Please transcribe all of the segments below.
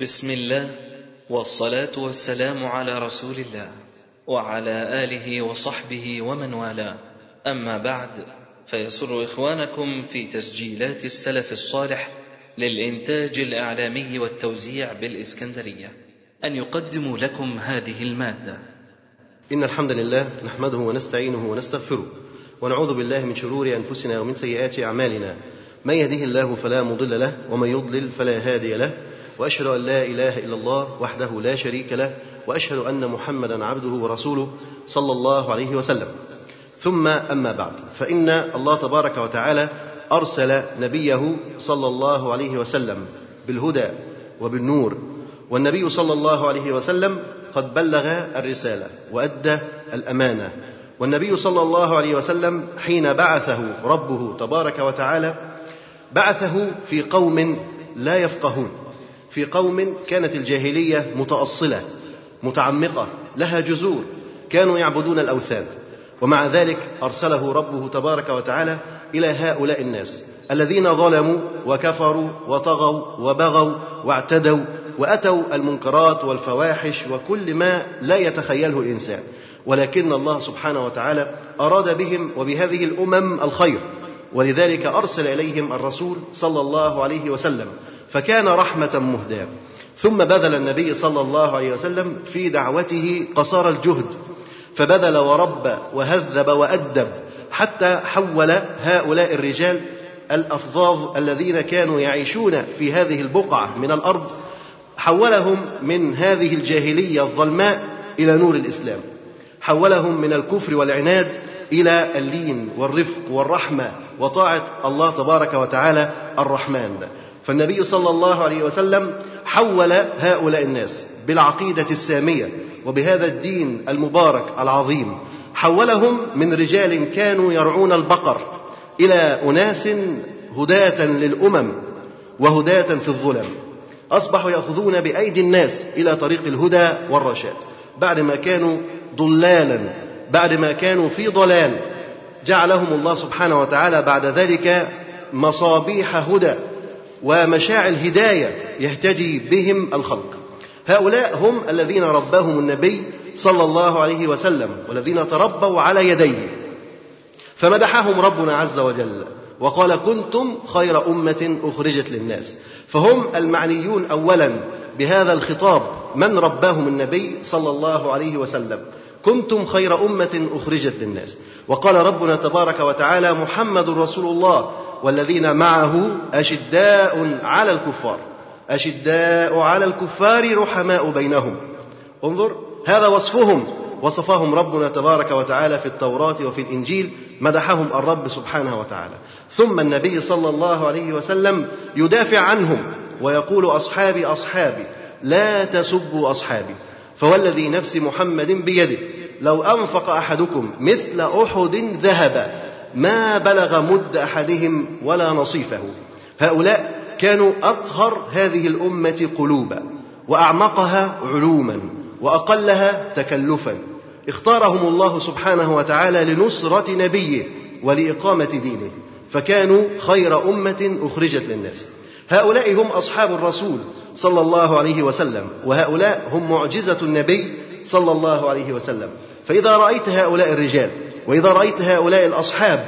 بسم الله والصلاة والسلام على رسول الله وعلى آله وصحبه ومن والاه. أما بعد فيسر إخوانكم في تسجيلات السلف الصالح للإنتاج الإعلامي والتوزيع بالإسكندرية. أن يقدموا لكم هذه المادة. إن الحمد لله نحمده ونستعينه ونستغفره ونعوذ بالله من شرور أنفسنا ومن سيئات أعمالنا. من يهده الله فلا مضل له ومن يضلل فلا هادي له. وأشهد أن لا إله إلا الله وحده لا شريك له وأشهد أن محمدا عبده ورسوله صلى الله عليه وسلم. ثم أما بعد فإن الله تبارك وتعالى أرسل نبيه صلى الله عليه وسلم بالهدى وبالنور والنبي صلى الله عليه وسلم قد بلغ الرسالة وأدى الأمانة. والنبي صلى الله عليه وسلم حين بعثه ربه تبارك وتعالى بعثه في قوم لا يفقهون. في قوم كانت الجاهلية متأصلة متعمقة لها جذور كانوا يعبدون الأوثان. ومع ذلك أرسله ربه تبارك وتعالى إلى هؤلاء الناس الذين ظلموا وكفروا وطغوا وبغوا واعتدوا وأتوا المنكرات والفواحش وكل ما لا يتخيله الإنسان. ولكن الله سبحانه وتعالى أراد بهم وبهذه الأمم الخير ولذلك أرسل إليهم الرسول صلى الله عليه وسلم فكان رحمة مهداة. ثم بذل النبي صلى الله عليه وسلم في دعوته قصار الجهد فبذل ورب وهذب وأدب حتى حول هؤلاء الرجال الأفظاظ الذين كانوا يعيشون في هذه البقعة من الأرض حولهم من هذه الجاهلية الظلماء إلى نور الإسلام حولهم من الكفر والعناد إلى اللين والرفق والرحمة وطاعة الله تبارك وتعالى الرحمن. فالنبي صلى الله عليه وسلم حول هؤلاء الناس بالعقيدة السامية وبهذا الدين المبارك العظيم. حولهم من رجال كانوا يرعون البقر إلى أناس هداة للأمم وهداة في الظلم. أصبحوا يأخذون بأيدي الناس إلى طريق الهدى والرشاد. بعد ما كانوا ضلالا بعد ما كانوا في ضلال جعلهم الله سبحانه وتعالى بعد ذلك مصابيح هدى. ومشاعل هداية يهتدي بهم الخلق. هؤلاء هم الذين رباهم النبي صلى الله عليه وسلم والذين تربوا على يديه. فمدحهم ربنا عز وجل وقال كنتم خير أمة أخرجت للناس. فهم المعنيون اولا بهذا الخطاب من رباهم النبي صلى الله عليه وسلم. كنتم خير أمة أخرجت للناس. وقال ربنا تبارك وتعالى محمد رسول الله والذين معه أشداء على الكفار. أشداء على الكفار رحماء بينهم. انظر هذا وصفهم. وصفهم ربنا تبارك وتعالى في التوراة وفي الإنجيل مدحهم الرب سبحانه وتعالى. ثم النبي صلى الله عليه وسلم يدافع عنهم ويقول أصحابي أصحابي لا تسبوا أصحابي. فوالذي نفس محمد بيده لو أنفق أحدكم مثل أحد ذهبا ما بلغ مد أحدهم ولا نصيفه. هؤلاء كانوا أطهر هذه الأمة قلوبا وأعمقها علوما وأقلها تكلفا. اختارهم الله سبحانه وتعالى لنصرة نبيه ولإقامة دينه فكانوا خير أمة أخرجت للناس. هؤلاء هم أصحاب الرسول صلى الله عليه وسلم وهؤلاء هم معجزة النبي صلى الله عليه وسلم. فإذا رأيت هؤلاء الرجال وإذا رأيت هؤلاء الأصحاب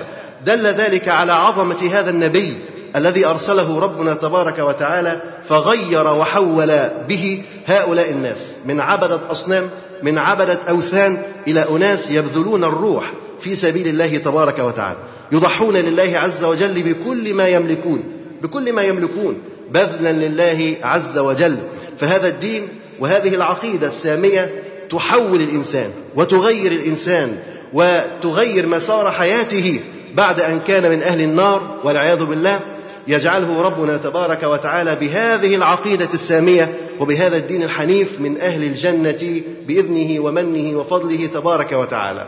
دل ذلك على عظمة هذا النبي الذي أرسله ربنا تبارك وتعالى فغير وحول به هؤلاء الناس. من عبدة أصنام من عبدة أوثان إلى أناس يبذلون الروح في سبيل الله تبارك وتعالى. يضحون لله عز وجل بكل ما يملكون بكل ما يملكون بذلا لله عز وجل. فهذا الدين وهذه العقيدة السامية تحول الإنسان وتغير الإنسان. وتغير مسار حياته بعد أن كان من أهل النار والعياذ بالله يجعله ربنا تبارك وتعالى بهذه العقيدة السامية وبهذا الدين الحنيف من أهل الجنة بإذنه ومنه وفضله تبارك وتعالى.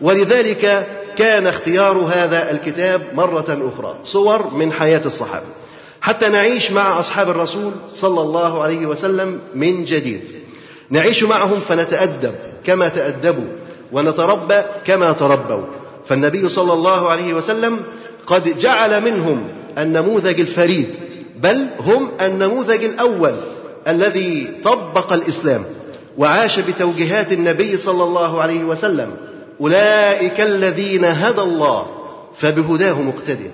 ولذلك كان اختيار هذا الكتاب مرة أخرى صور من حياة الصحابة. حتى نعيش مع أصحاب الرسول صلى الله عليه وسلم من جديد. نعيش معهم فنتأدب كما تأدبوا ونتربى كما تربوا. فالنبي صلى الله عليه وسلم قد جعل منهم النموذج الفريد بل هم النموذج الأول الذي طبق الإسلام وعاش بتوجيهات النبي صلى الله عليه وسلم. أولئك الذين هدى الله فبهداه مقتدي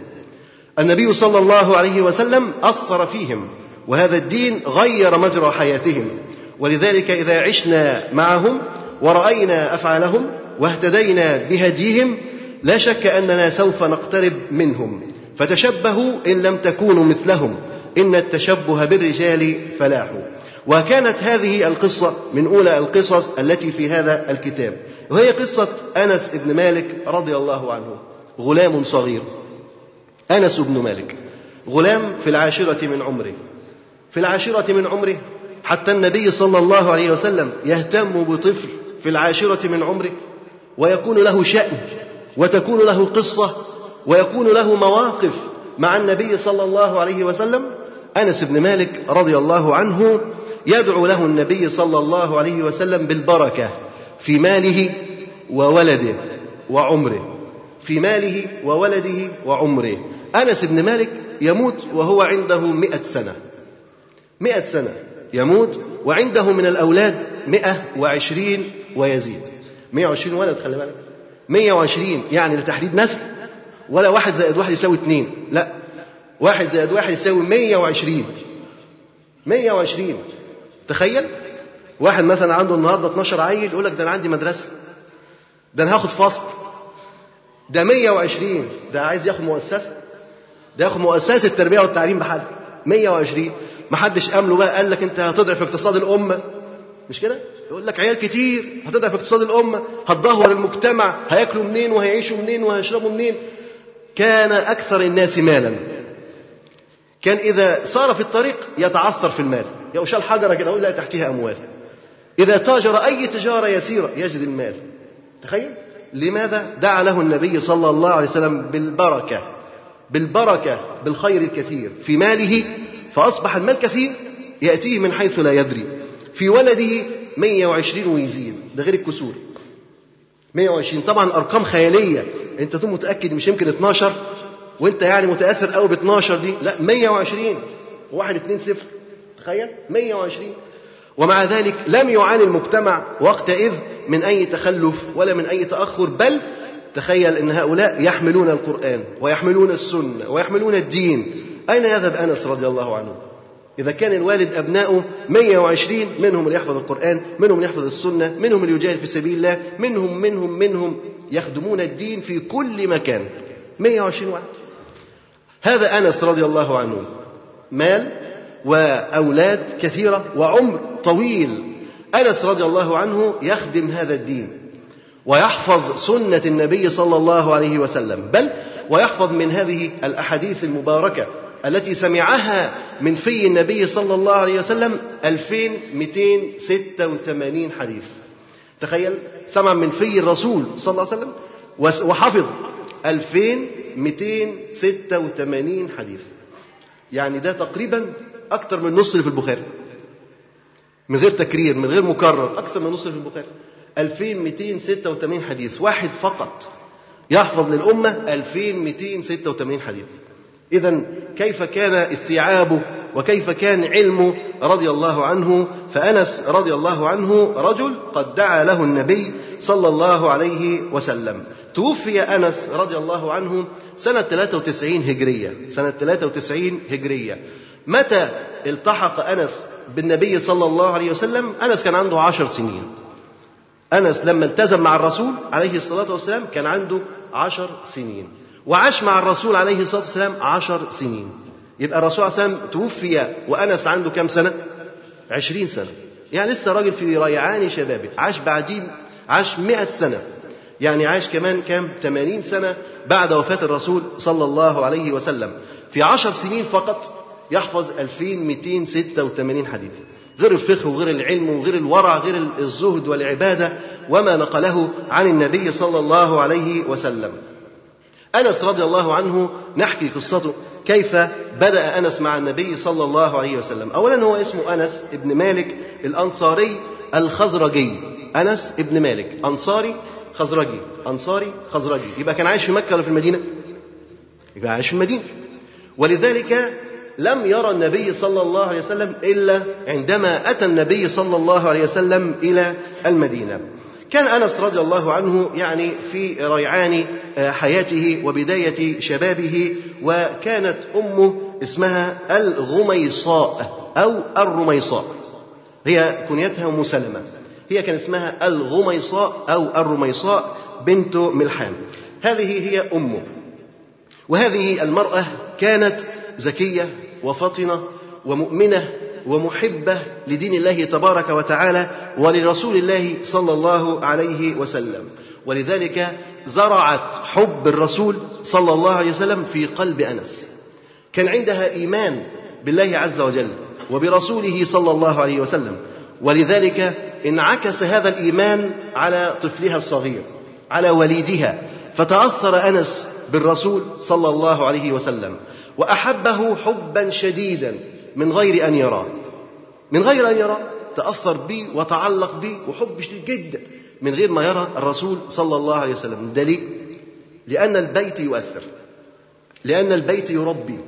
النبي صلى الله عليه وسلم أثر فيهم وهذا الدين غير مجرى حياتهم. ولذلك إذا عشنا معهم ورأينا أفعالهم واهتدينا بهديهم لا شك أننا سوف نقترب منهم. فتشبهوا إن لم تكونوا مثلهم. إن التشبه بالرجال فلاح. وكانت هذه القصة من أولى القصص التي في هذا الكتاب. وهي قصة أنس بن مالك رضي الله عنه. غلام صغير. أنس بن مالك. غلام في العاشرة من عمره. في العاشرة من عمره حتى النبي صلى الله عليه وسلم يهتم بطفل في العاشرة من عمره ويكون له شأن وتكون له قصة ويكون له مواقف مع النبي صلى الله عليه وسلم. أنس بن مالك رضي الله عنه يدعو له النبي صلى الله عليه وسلم بالبركة في ماله وولده وعمره في ماله وولده وعمره. أنس بن مالك يموت وهو عنده مئة سنة. مئة سنة. يموت وعنده من الأولاد مئة وعشرين ويزيد. مئة وعشرين ولد خلي بالك. مئة وعشرين يعني لتحديد نسل. ولا واحد زائد واحد يساوي اثنين لا. واحد زائد واحد يساوي مئة وعشرين. مئة وعشرين. تخيل. واحد مثلا عنده النهارده 12 عيل يقول لك ده أنا عندي مدرسة. ده أنا هاخد فصل. ده 120 ده عايز ياخد مؤسسة. ده ياخد مؤسسة التربية والتعليم بحالها 120 ما حدش قام بقى قال لك أنت هتضعف اقتصاد الأمة. مش كده؟ يقول لك عيال كتير هتضعف اقتصاد الأمة هتدهور المجتمع هياكلوا منين وهيعيشوا منين وهيشربوا منين؟ كان أكثر الناس مالا. كان إذا سار في الطريق يتعثر في المال. يوشال حجرة كده ويلاقي تحتها أموال. إذا تاجر أي تجارة يسيرة يجد المال. تخيل؟ لماذا دعا له النبي صلى الله عليه وسلم بالبركة؟ بالبركة بالخير الكثير. في ماله فأصبح المال كثير يأتيه من حيث لا يدري. في ولده 120 ويزيد. ده غير الكسور. 120 طبعا أرقام خيالية. أنت تكون متأكد مش يمكن 12 وأنت يعني متأثر قوي ب 12 دي. لا 120 واحد اتنين صفر. تخيل. 120 ومع ذلك لم يعاني المجتمع وقتئذ من أي تخلف ولا من أي تأخر بل تخيل أن هؤلاء يحملون القرآن ويحملون السنة ويحملون الدين. أين يذهب أنس رضي الله عنه؟ إذا كان الوالد أبناؤه 120 منهم اللي يحفظ القرآن منهم اللي يحفظ السنة منهم اللي يجاهد في سبيل الله منهم منهم منهم يخدمون الدين في كل مكان. 120 واحد. هذا أنس رضي الله عنه. مال وأولاد كثيرة وعمر طويل. أنس رضي الله عنه يخدم هذا الدين ويحفظ سنة النبي صلى الله عليه وسلم. بل ويحفظ من هذه الأحاديث المباركة. التي سمعها من في النبي صلى الله عليه وسلم 2286 حديث. تخيل سمع من في الرسول صلى الله عليه وسلم وحفظ 2286 حديث. يعني ده تقريبا أكثر من نص اللي في البخاري. من غير تكرير من غير مكرر أكثر من نص اللي في البخاري. 2286 حديث. واحد فقط يحفظ للأمة 2286 حديث. إذا كيف كان استيعابه وكيف كان علمه رضي الله عنه؟ فأنس رضي الله عنه رجل قد دعا له النبي صلى الله عليه وسلم. توفي أنس رضي الله عنه سنة 93 هجرية. سنة 93 هجرية. متى التحق أنس بالنبي صلى الله عليه وسلم؟ أنس كان عنده عشر سنين. أنس لما التزم مع الرسول عليه الصلاة والسلام كان عنده عشر سنين. وعاش مع الرسول عليه الصلاة والسلام عشر سنين. يبقى الرسول عليه والسلام توفي وأنس عنده كم سنة؟ عشرين سنة. يعني لسه راجل في ريعان شبابه. عاش بعديه عاش مئة سنة. يعني عاش كمان كام؟ 80 سنة بعد وفاة الرسول صلى الله عليه وسلم. في عشر سنين فقط يحفظ 2286 حديث. غير الفقه وغير العلم وغير الورع غير الزهد والعبادة وما نقله عن النبي صلى الله عليه وسلم. أنس رضي الله عنه نحكي قصته. كيف بدأ أنس مع النبي صلى الله عليه وسلم؟ أولا هو اسمه أنس ابن مالك الأنصاري الخزرجي. أنس ابن مالك أنصاري خزرجي. أنصاري خزرجي. يبقى كان عايش في مكة ولا في المدينة؟ يبقى عايش في المدينة. ولذلك لم يرى النبي صلى الله عليه وسلم إلا عندما أتى النبي صلى الله عليه وسلم إلى المدينة. كان أنس رضي الله عنه يعني في ريعان حياته وبداية شبابه وكانت أمه اسمها الغميصاء أو الرميصاء. هي كنيتها أم سلمة هي كان اسمها الغميصاء أو الرميصاء بنت ملحان هذه هي أمه. وهذه المرأة كانت ذكية وفطنة ومؤمنة ومحبة لدين الله تبارك وتعالى ولرسول الله صلى الله عليه وسلم. ولذلك زرعت حب الرسول صلى الله عليه وسلم في قلب أنس. كان عندها إيمان بالله عز وجل وبرسوله صلى الله عليه وسلم. ولذلك انعكس هذا الإيمان على طفلها الصغير على وليدها. فتأثر أنس بالرسول صلى الله عليه وسلم. وأحبه حبا شديدا. من غير أن يراه من غير أن يراه تأثر به وتعلق به وحب شديد جدا. من غير ما يرى الرسول صلى الله عليه وسلم. دليل لأن البيت يؤثر. لأن البيت يربي.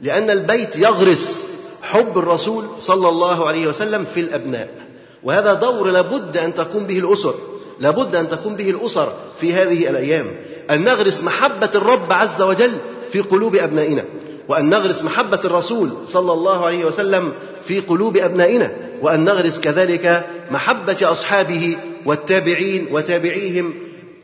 لأن البيت يغرس حب الرسول صلى الله عليه وسلم في الأبناء. وهذا دور لابد أن تقوم به الأسر. لابد أن تقوم به الأسر في هذه الأيام. أن نغرس محبة الرب عز وجل في قلوب أبنائنا. وأن نغرس محبة الرسول صلى الله عليه وسلم في قلوب أبنائنا وأن نغرس كذلك محبة أصحابه والتابعين وتابعيهم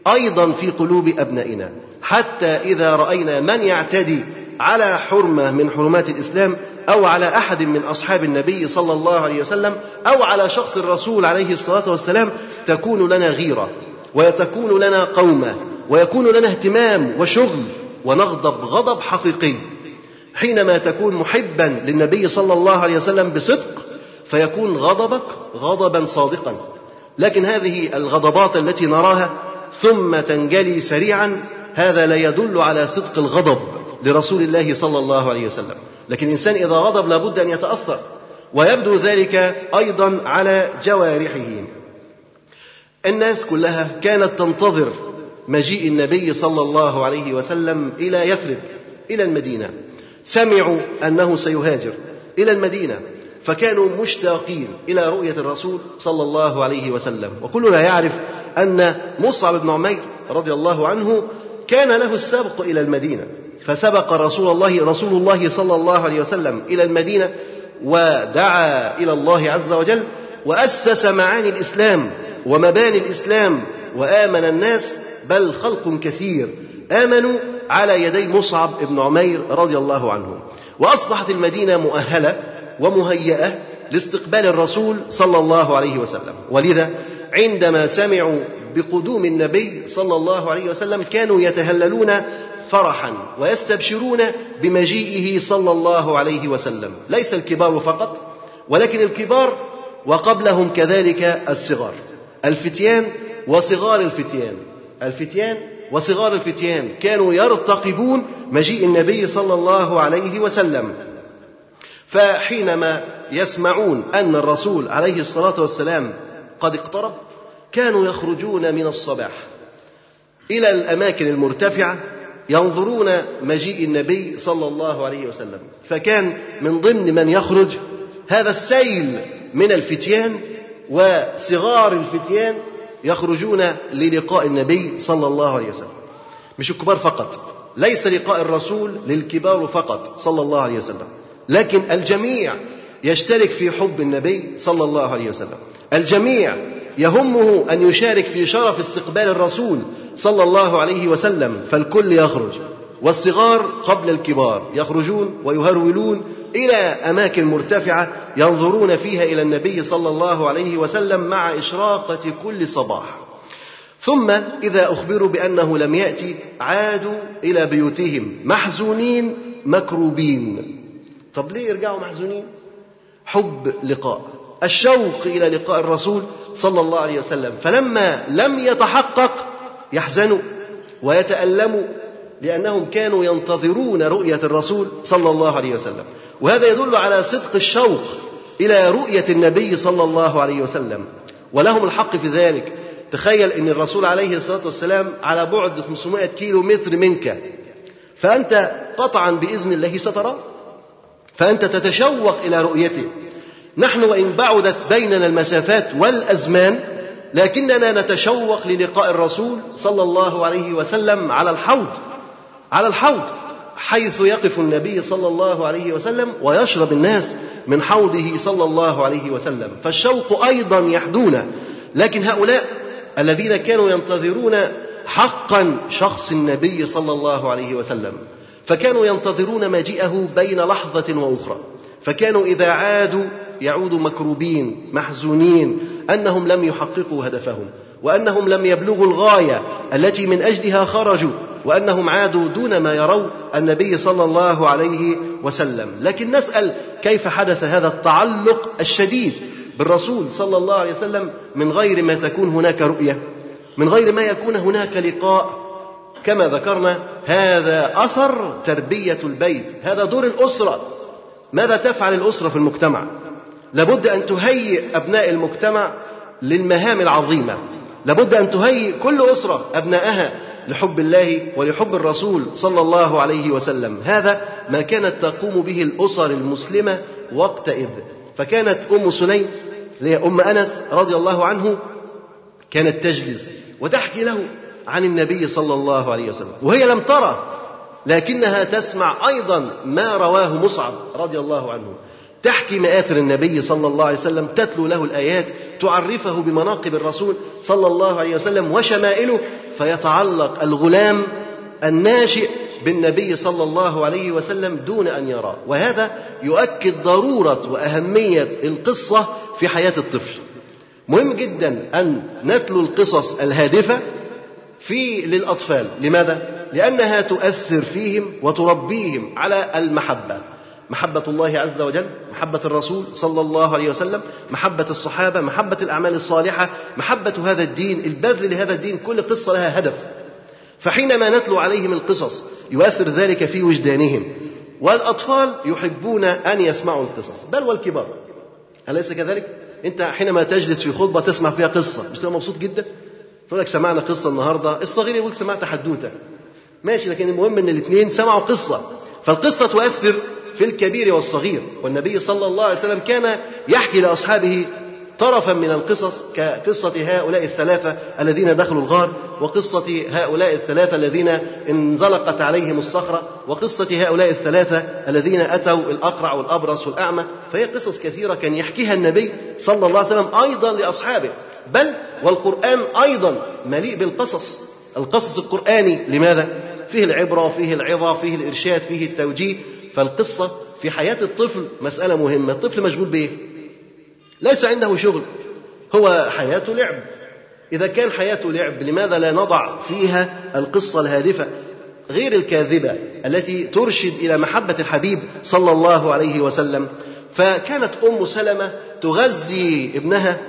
أيضا في قلوب أبنائنا. حتى إذا رأينا من يعتدي على حرمة من حرمات الإسلام أو على أحد من أصحاب النبي صلى الله عليه وسلم أو على شخص الرسول عليه الصلاة والسلام تكون لنا غيرة وتكون لنا قومة ويكون لنا اهتمام وشغل ونغضب غضب حقيقي. حينما تكون محبا للنبي صلى الله عليه وسلم بصدق فيكون غضبك غضبا صادقا. لكن هذه الغضبات التي نراها ثم تنجلي سريعا هذا لا يدل على صدق الغضب لرسول الله صلى الله عليه وسلم. لكن الإنسان إذا غضب لابد أن يتأثر ويبدو ذلك أيضا على جوارحه. الناس كلها كانت تنتظر مجيء النبي صلى الله عليه وسلم إلى يثرب إلى المدينة. سمعوا أنه سيهاجر إلى المدينة فكانوا مشتاقين إلى رؤية الرسول صلى الله عليه وسلم. وكلنا يعرف أن مصعب بن عمير رضي الله عنه كان له السبق إلى المدينة فسبق رسول الله رسول الله صلى الله عليه وسلم إلى المدينة ودعا إلى الله عز وجل وأسس معاني الإسلام ومباني الإسلام وآمن الناس بل خلق كثير. آمنوا على يدي مصعب بن عمير رضي الله عنه. وأصبحت المدينة مؤهلة ومهيئة لاستقبال الرسول صلى الله عليه وسلم. ولذا عندما سمعوا بقدوم النبي صلى الله عليه وسلم كانوا يتهللون فرحا ويستبشرون بمجيئه صلى الله عليه وسلم. ليس الكبار فقط ولكن الكبار وقبلهم كذلك الصغار. الفتيان وصغار الفتيان. الفتيان وصغار الفتيان كانوا يرتقبون مجيء النبي صلى الله عليه وسلم. فحينما يسمعون أن الرسول عليه الصلاة والسلام قد اقترب كانوا يخرجون من الصباح إلى الأماكن المرتفعة ينظرون مجيء النبي صلى الله عليه وسلم. فكان من ضمن من يخرج هذا السيل من الفتيان وصغار الفتيان يخرجون للقاء النبي صلى الله عليه وسلم. مش الكبار فقط. ليس لقاء الرسول للكبار فقط صلى الله عليه وسلم. لكن الجميع يشترك في حب النبي صلى الله عليه وسلم. الجميع يهمه أن يشارك في شرف استقبال الرسول صلى الله عليه وسلم فالكل يخرج. والصغار قبل الكبار يخرجون ويهرولون إلى أماكن مرتفعة ينظرون فيها إلى النبي صلى الله عليه وسلم مع إشراقة كل صباح. ثم إذا أخبروا بأنه لم يأتي عادوا إلى بيوتهم محزونين مكروبين. طب ليه يرجعوا محزونين؟ حب لقاء الشوق إلى لقاء الرسول صلى الله عليه وسلم. فلما لم يتحقق يحزنوا ويتألموا لأنهم كانوا ينتظرون رؤية الرسول صلى الله عليه وسلم. وهذا يدل على صدق الشوق إلى رؤية النبي صلى الله عليه وسلم. ولهم الحق في ذلك. تخيل إن الرسول عليه الصلاة والسلام على بعد 500 كيلو متر منك. فأنت قطعا بإذن الله ستراه. فأنت تتشوق إلى رؤيته. نحن وإن بعدت بيننا المسافات والأزمان لكننا نتشوق للقاء الرسول صلى الله عليه وسلم على الحوض. على الحوض حيث يقف النبي صلى الله عليه وسلم ويشرب الناس من حوضه صلى الله عليه وسلم. فالشوق أيضا يحدونا لكن هؤلاء الذين كانوا ينتظرون حقا شخص النبي صلى الله عليه وسلم فكانوا ينتظرون مجيئه بين لحظة وأخرى. فكانوا إذا عادوا يعودوا مكروبين محزونين أنهم لم يحققوا هدفهم وأنهم لم يبلغوا الغاية التي من أجلها خرجوا. وأنهم عادوا دون ما يروا النبي صلى الله عليه وسلم. لكن نسأل كيف حدث هذا التعلق الشديد بالرسول صلى الله عليه وسلم من غير ما تكون هناك رؤية من غير ما يكون هناك لقاء. كما ذكرنا هذا أثر تربية البيت. هذا دور الأسرة. ماذا تفعل الأسرة في المجتمع؟ لابد أن تهيئ أبناء المجتمع للمهام العظيمة. لابد أن تهيئ كل أسرة أبنائها لحب الله ولحب الرسول صلى الله عليه وسلم. هذا ما كانت تقوم به الأسر المسلمة وقتئذ فكانت أم سليم اللي أم أنس رضي الله عنه كانت تجلس وتحكي له عن النبي صلى الله عليه وسلم. وهي لم ترى لكنها تسمع أيضا ما رواه مصعب رضي الله عنه. تحكي مآثر النبي صلى الله عليه وسلم تتلو له الآيات تعرفه بمناقب الرسول صلى الله عليه وسلم وشمائله فيتعلق الغلام الناشئ بالنبي صلى الله عليه وسلم دون أن يراه وهذا يؤكد ضرورة وأهمية القصة في حياة الطفل. مهم جدا أن نتلو القصص الهادفة في للأطفال. لماذا؟ لأنها تؤثر فيهم وتربيهم على المحبة. محبة الله عز وجل محبة الرسول صلى الله عليه وسلم محبة الصحابة محبة الأعمال الصالحة محبة هذا الدين البذل لهذا الدين كل قصة لها هدف. فحينما نتلو عليهم القصص يؤثر ذلك في وجدانهم. والأطفال يحبون أن يسمعوا القصص بل والكبار. أليس كذلك؟ أنت حينما تجلس في خطبة تسمع فيها قصة مش تبقى مبسوط جدا؟ تقول لك سمعنا قصة النهاردة الصغير يقول سمعت حدوتة. ماشي لكن المهم أن الاثنين سمعوا قصة. فالقصة تؤثر في الكبير والصغير. والنبي صلى الله عليه وسلم كان يحكي لأصحابه طرفا من القصص كقصة هؤلاء الثلاثة الذين دخلوا الغار وقصة هؤلاء الثلاثة الذين انزلقت عليهم الصخرة وقصة هؤلاء الثلاثة الذين أتوا الأقرع والأبرص والأعمى. فهي قصص كثيرة كان يحكيها النبي صلى الله عليه وسلم أيضا لأصحابه. بل والقرآن أيضا مليء بالقصص. القصص القرآني لماذا؟ فيه العبرة فيه العظة فيه الإرشاد فيه التوجيه. فالقصة في حياة الطفل مسألة مهمة. الطفل مشغول بإيه؟ ليس عنده شغل. هو حياته لعب. إذا كان حياته لعب لماذا لا نضع فيها القصة الهادفة؟ غير الكاذبة التي ترشد إلى محبة الحبيب صلى الله عليه وسلم. فكانت أم سلمة تغذي ابنها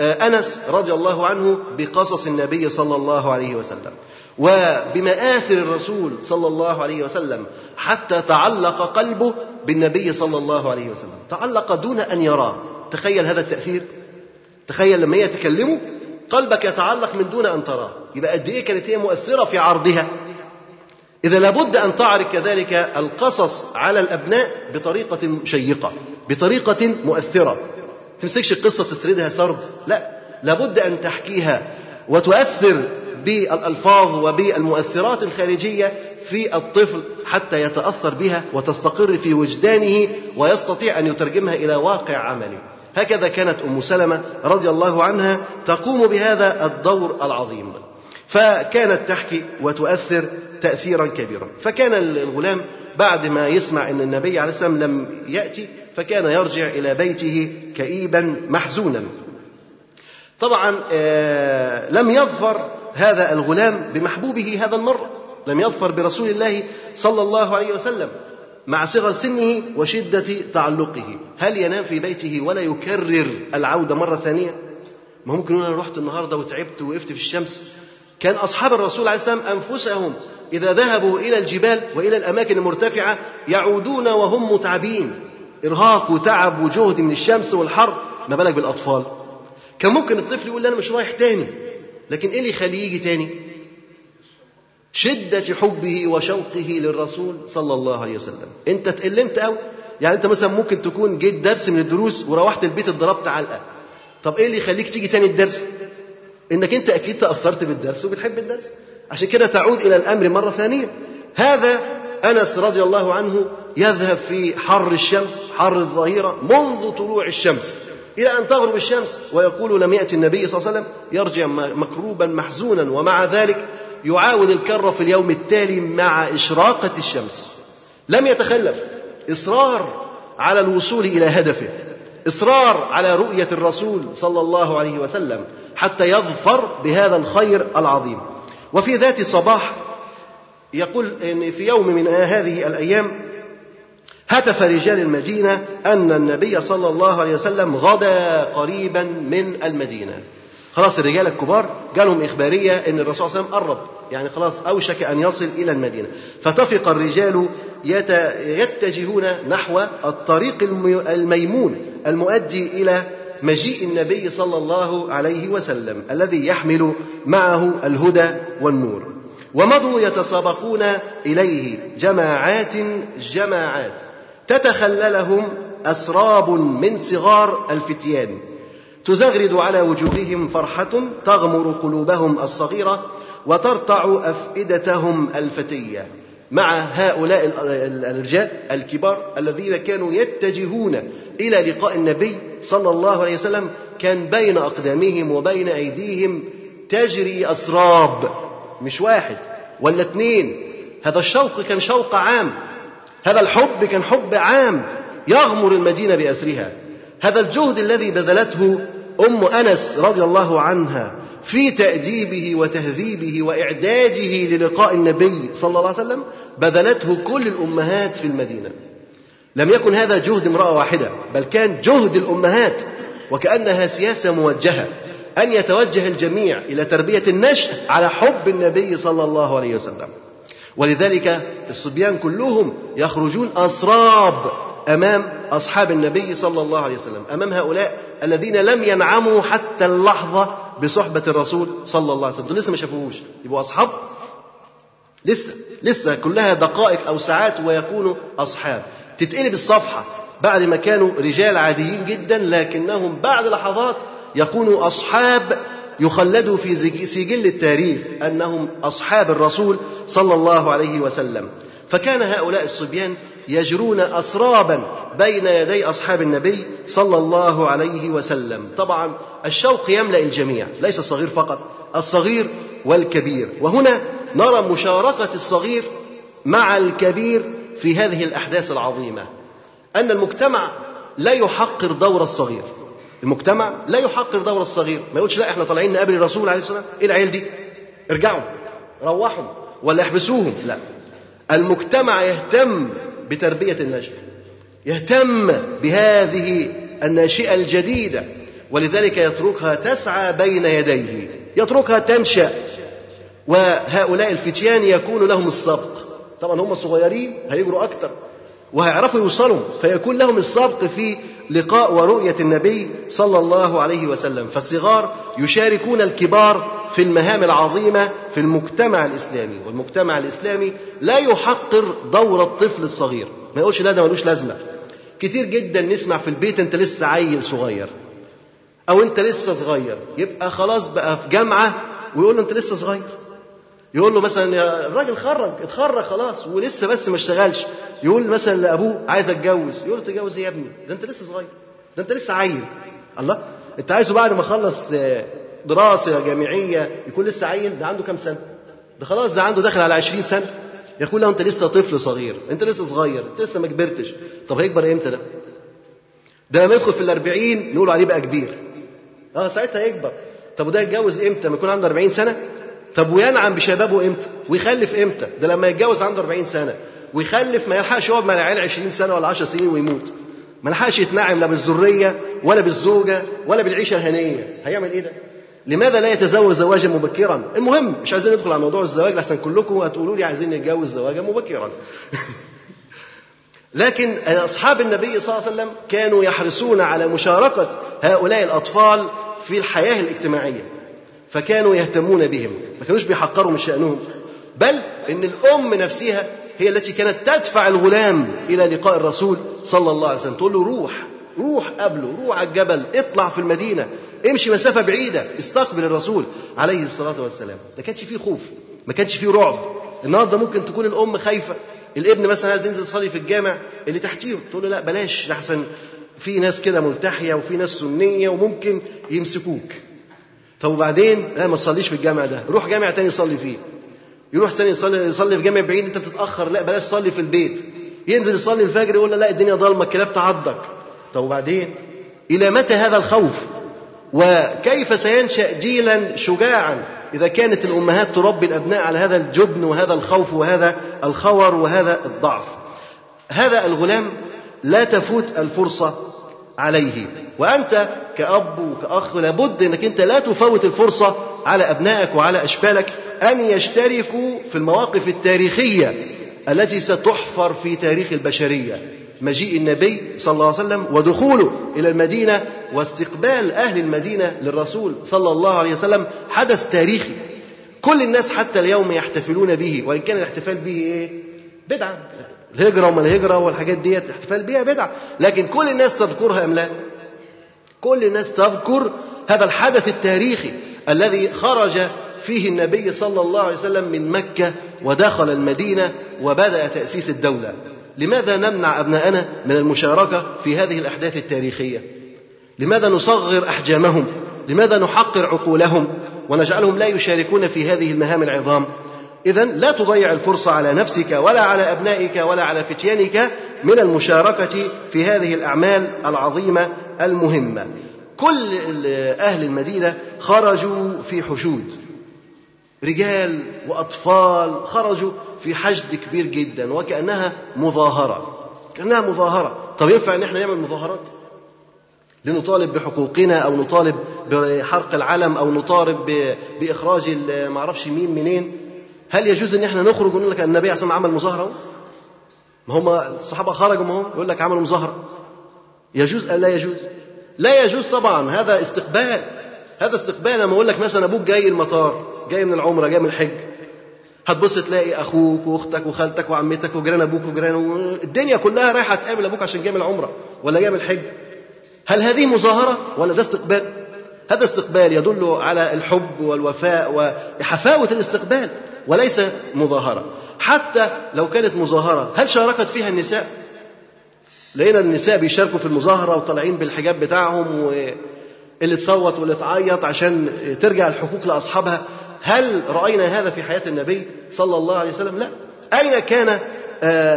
أنس رضي الله عنه بقصص النبي صلى الله عليه وسلم. وبمآثر الرسول صلى الله عليه وسلم حتى تعلق قلبه بالنبي صلى الله عليه وسلم. تعلق دون أن يراه تخيل هذا التأثير. تخيل لما هي تكلمه قلبك يتعلق من دون أن تراه يبقى قد إيه كانت هي مؤثرة في عرضها؟ إذا لابد أن تعرض كذلك القصص على الأبناء بطريقة شيقة بطريقة مؤثرة. تمسكش القصة تسردها سرد؟ لا. لابد أن تحكيها وتؤثر بالألفاظ وبالمؤثرات الخارجية في الطفل حتى يتأثر بها وتستقر في وجدانه ويستطيع أن يترجمها إلى واقع عملي هكذا كانت أم سلمة رضي الله عنها تقوم بهذا الدور العظيم. فكانت تحكي وتؤثر تأثيرا كبيرا. فكان الغلام بعد ما يسمع أن النبي عليه السلام لم يأتي فكان يرجع إلى بيته كئيبا محزونا. طبعا لم يظفر هذا الغلام بمحبوبه هذا المرة لم يظفر برسول الله صلى الله عليه وسلم مع صغر سنه وشدة تعلقه. هل ينام في بيته ولا يكرر العودة مرة ثانية؟ ما ممكن أنا رحت النهاردة وتعبت وقفت في الشمس؟ كان أصحاب الرسول عليه السلام أنفسهم إذا ذهبوا إلى الجبال وإلى الأماكن المرتفعة يعودون وهم متعبين. إرهاق وتعب وجهد من الشمس والحر. ما بالك بالأطفال؟ كان ممكن الطفل يقول أنا مش رايح تاني. لكن إيه اللي يخليه يجي تاني؟ شدة حبه وشوقه للرسول صلى الله عليه وسلم. أنت تألمت أوي؟ يعني أنت مثلا ممكن تكون جيت درس من الدروس وروحت البيت اتضربت علقة. طب إيه اللي يخليك تيجي تاني الدرس؟ إنك أنت أكيد تاثرت بالدرس وبتحب الدرس. عشان كده تعود إلى الأمر مرة ثانية. هذا أنس رضي الله عنه يذهب في حر الشمس حر الظهيرة منذ طلوع الشمس. إلى أن تغرب الشمس ويقول لم ياتي النبي صلى الله عليه وسلم يرجع مكروبا محزونا ومع ذلك يعاود الكرة في اليوم التالي مع إشراقة الشمس. لم يتخلف. إصرار على الوصول إلى هدفه. إصرار على رؤية الرسول صلى الله عليه وسلم حتى يظفر بهذا الخير العظيم. وفي ذات صباح يقول إن في يوم من هذه الأيام هتف رجال المدينة أن النبي صلى الله عليه وسلم غدا قريبا من المدينة. خلاص الرجال الكبار جالهم إخبارية أن الرسول صلى الله عليه وسلم قرب. يعني خلاص أوشك أن يصل إلى المدينة. فتفق الرجال يتجهون نحو الطريق الميمون المؤدي إلى مجيء النبي صلى الله عليه وسلم الذي يحمل معه الهدى والنور. ومضوا يتسابقون إليه جماعات جماعات. تتخللهم أسراب من صغار الفتيان. تزغرد على وجوههم فرحة تغمر قلوبهم الصغيرة وترتع أفئدتهم الفتية. مع هؤلاء الرجال الكبار الذين كانوا يتجهون إلى لقاء النبي صلى الله عليه وسلم كان بين أقدامهم وبين أيديهم تجري أسراب مش واحد ولا اثنين. هذا الشوق كان شوق عام. هذا الحب كان حب عام يغمر المدينة بأسرها. هذا الجهد الذي بذلته أم أنس رضي الله عنها في تأديبه وتهذيبه وإعداده للقاء النبي صلى الله عليه وسلم بذلته كل الأمهات في المدينة. لم يكن هذا جهد امرأة واحدة بل كان جهد الأمهات وكأنها سياسة موجهة أن يتوجه الجميع إلى تربية النشء على حب النبي صلى الله عليه وسلم. ولذلك الصبيان كلهم يخرجون أسراب أمام أصحاب النبي صلى الله عليه وسلم أمام هؤلاء الذين لم ينعموا حتى اللحظة بصحبة الرسول صلى الله عليه وسلم. دول لسه ما شافوهوش يبقوا أصحاب؟ لسه لسه كلها دقائق أو ساعات ويكونوا أصحاب. تتقلب الصفحة بعد ما كانوا رجال عاديين جدا لكنهم بعد لحظات يكونوا أصحاب يخلدوا في سجل التاريخ أنهم أصحاب الرسول صلى الله عليه وسلم. فكان هؤلاء الصبيان يجرون أسرابا بين يدي أصحاب النبي صلى الله عليه وسلم. طبعا الشوق يملأ الجميع ليس الصغير فقط الصغير والكبير. وهنا نرى مشاركة الصغير مع الكبير في هذه الأحداث العظيمة أن المجتمع لا يحقر دور الصغير. المجتمع لا يحقر دور الصغير. ما يقولش لا إحنا طالعين نقابل الرسول عليه والسلام. إيه العيال دي؟ ارجعوا روحوا ولا احبسوهم؟ لا. المجتمع يهتم بتربية النشء يهتم بهذه الناشئة الجديدة ولذلك يتركها تسعى بين يديه يتركها تنشأ. وهؤلاء الفتيان يكون لهم السبق. طبعا هم صغيرين هيجروا أكتر. وهيعرفوا يوصلوا فيكون لهم السبق في لقاء ورؤية النبي صلى الله عليه وسلم. فالصغار يشاركون الكبار في المهام العظيمة في المجتمع الإسلامي والمجتمع الإسلامي لا يحقر دور الطفل الصغير. ما يقولش لا ده ملوش لازمة. كتير جدا نسمع في البيت أنت لسه عيل صغير أو أنت لسه صغير يبقى خلاص بقى في جامعة ويقول له أنت لسه صغير. يقول له مثلا يا الراجل خرج اتخرج خلاص ولسه بس ما اشتغلش. يقول مثلا لأبوه عايز أتجوز. يقول له تتجوز إيه يا ابني؟ ده أنت لسه صغير. ده أنت لسه عيل. الله؟ أنت عايزه بعد ما خلص دراسة جامعية يكون لسه عيل؟ ده عنده كام سنة؟ ده خلاص ده عنده داخل على 20 سنة. يقول له أنت لسه طفل صغير. أنت لسه صغير. أنت لسه ما كبرتش. طب هيكبر إمتى ده؟ ده لما يدخل في الأربعين نقول عليه بقى كبير. آه ساعتها يكبر طب وده يتجوز إمتى؟ لما يكون عنده 40 سنة؟ طب وينعم بشبابه إمتى؟ ويخلف إمتى؟ ده لما يتجوز عنده 40 سنة. ويخلف ما يلحقش يقعد مع العيال 20 سنة ولا 10 سنين ويموت. ما لحقش يتنعم لا بالذرية ولا بالزوجة ولا بالعيشة الهنية. هيعمل إيه ده؟ لماذا لا يتزوج زواجا مبكرا؟ المهم مش عايزين ندخل على موضوع الزواج لحسن كلكم هتقولوا لي عايزين نتجوز زواجا مبكرا. لكن أصحاب النبي صلى الله عليه وسلم كانوا يحرصون على مشاركة هؤلاء الأطفال في الحياة الاجتماعية. فكانوا يهتمون بهم. ما كانوش بيحقروا من شأنهم. بل إن الأم نفسها هي التي كانت تدفع الغلام إلى لقاء الرسول صلى الله عليه وسلم. تقول له روح روح قبله روح على الجبل اطلع في المدينة. امشي مسافة بعيدة استقبل الرسول عليه الصلاة والسلام. ما كانش فيه خوف ما كانش فيه رعب. النهارده ممكن تكون الأم خايفة. الابن مثلا عايز ينزل يصلي في الجامع اللي تحتيهم. تقول له لا بلاش لحسن في ناس كده ملتحية وفي ناس سنية وممكن يمسكوك. طب وبعدين؟ لا ما تصليش في الجامع ده. روح جامع تاني صلي فيه. يروح ثاني يصلي يصلي في جامع بعيد انت بتتاخر لا بلاش صلي في البيت. ينزل يصلي الفجر يقول لا الدنيا ضلمه الكلاب تعضك. طب وبعدين؟ إلى متى هذا الخوف؟ وكيف سينشأ جيلا شجاعا؟ إذا كانت الأمهات تربي الأبناء على هذا الجبن وهذا الخوف وهذا الخور وهذا الضعف. هذا الغلام لا تفوت الفرصة عليه. وأنت كأب وكأخ لابد إنك أنت لا تفوت الفرصة على أبنائك وعلى اشبالك أن يشتركوا في المواقف التاريخية التي ستحفر في تاريخ البشرية. مجيء النبي صلى الله عليه وسلم ودخوله إلى المدينة واستقبال أهل المدينة للرسول صلى الله عليه وسلم حدث تاريخي. كل الناس حتى اليوم يحتفلون به وإن كان الاحتفال به إيه؟ بدعة. الهجرة وما الهجرة والحاجات ديت الاحتفال بها بدعة. لكن كل الناس تذكرها أم لا؟ كل الناس تذكر هذا الحدث التاريخي الذي خرج فيه النبي صلى الله عليه وسلم من مكة ودخل المدينة وبدأ تأسيس الدولة. لماذا نمنع أبناءنا من المشاركة في هذه الأحداث التاريخية؟ لماذا نصغر أحجامهم؟ لماذا نحقر عقولهم؟ ونجعلهم لا يشاركون في هذه المهام العظام؟ إذا لا تضيع الفرصة على نفسك ولا على أبنائك ولا على فتيانك من المشاركة في هذه الأعمال العظيمة المهمة. كل أهل المدينة خرجوا في حشود. رجال وأطفال خرجوا في حشد كبير جدا وكأنها مظاهرة. كأنها مظاهرة. طب ينفع إن إحنا نعمل مظاهرات؟ لنطالب بحقوقنا أو نطالب بحرق العلم أو نطالب بإخراج معرفش مين منين هل يجوز إن إحنا نخرج ونقول لك النبي عليه عمل مظاهرة ما هم الصحابة خرجوا ما هم يقول لك عملوا مظاهرة يجوز أم لا يجوز؟ لا يجوز طبعا هذا استقبال. هذا استقبال لما أقول لك مثلا أبوك جاي المطار جاي من العمرة جاي من الحج. هتبص تلاقي أخوك وأختك وخالتك وعمتك وجيران أبوك وجيران الدنيا كلها رايحة تقابل أبوك عشان جاي من العمرة ولا جاي من الحج. هل هذه مظاهرة ولا ده استقبال؟ هذا استقبال يدل على الحب والوفاء وحفاوة الاستقبال وليس مظاهرة. حتى لو كانت مظاهرة هل شاركت فيها النساء؟ لقينا النساء بيشاركوا في المظاهرة وطالعين بالحجاب بتاعهم واللي تصوت واللي تعيط عشان ترجع الحقوق لأصحابها. هل رأينا هذا في حياة النبي صلى الله عليه وسلم؟ لا. أين كان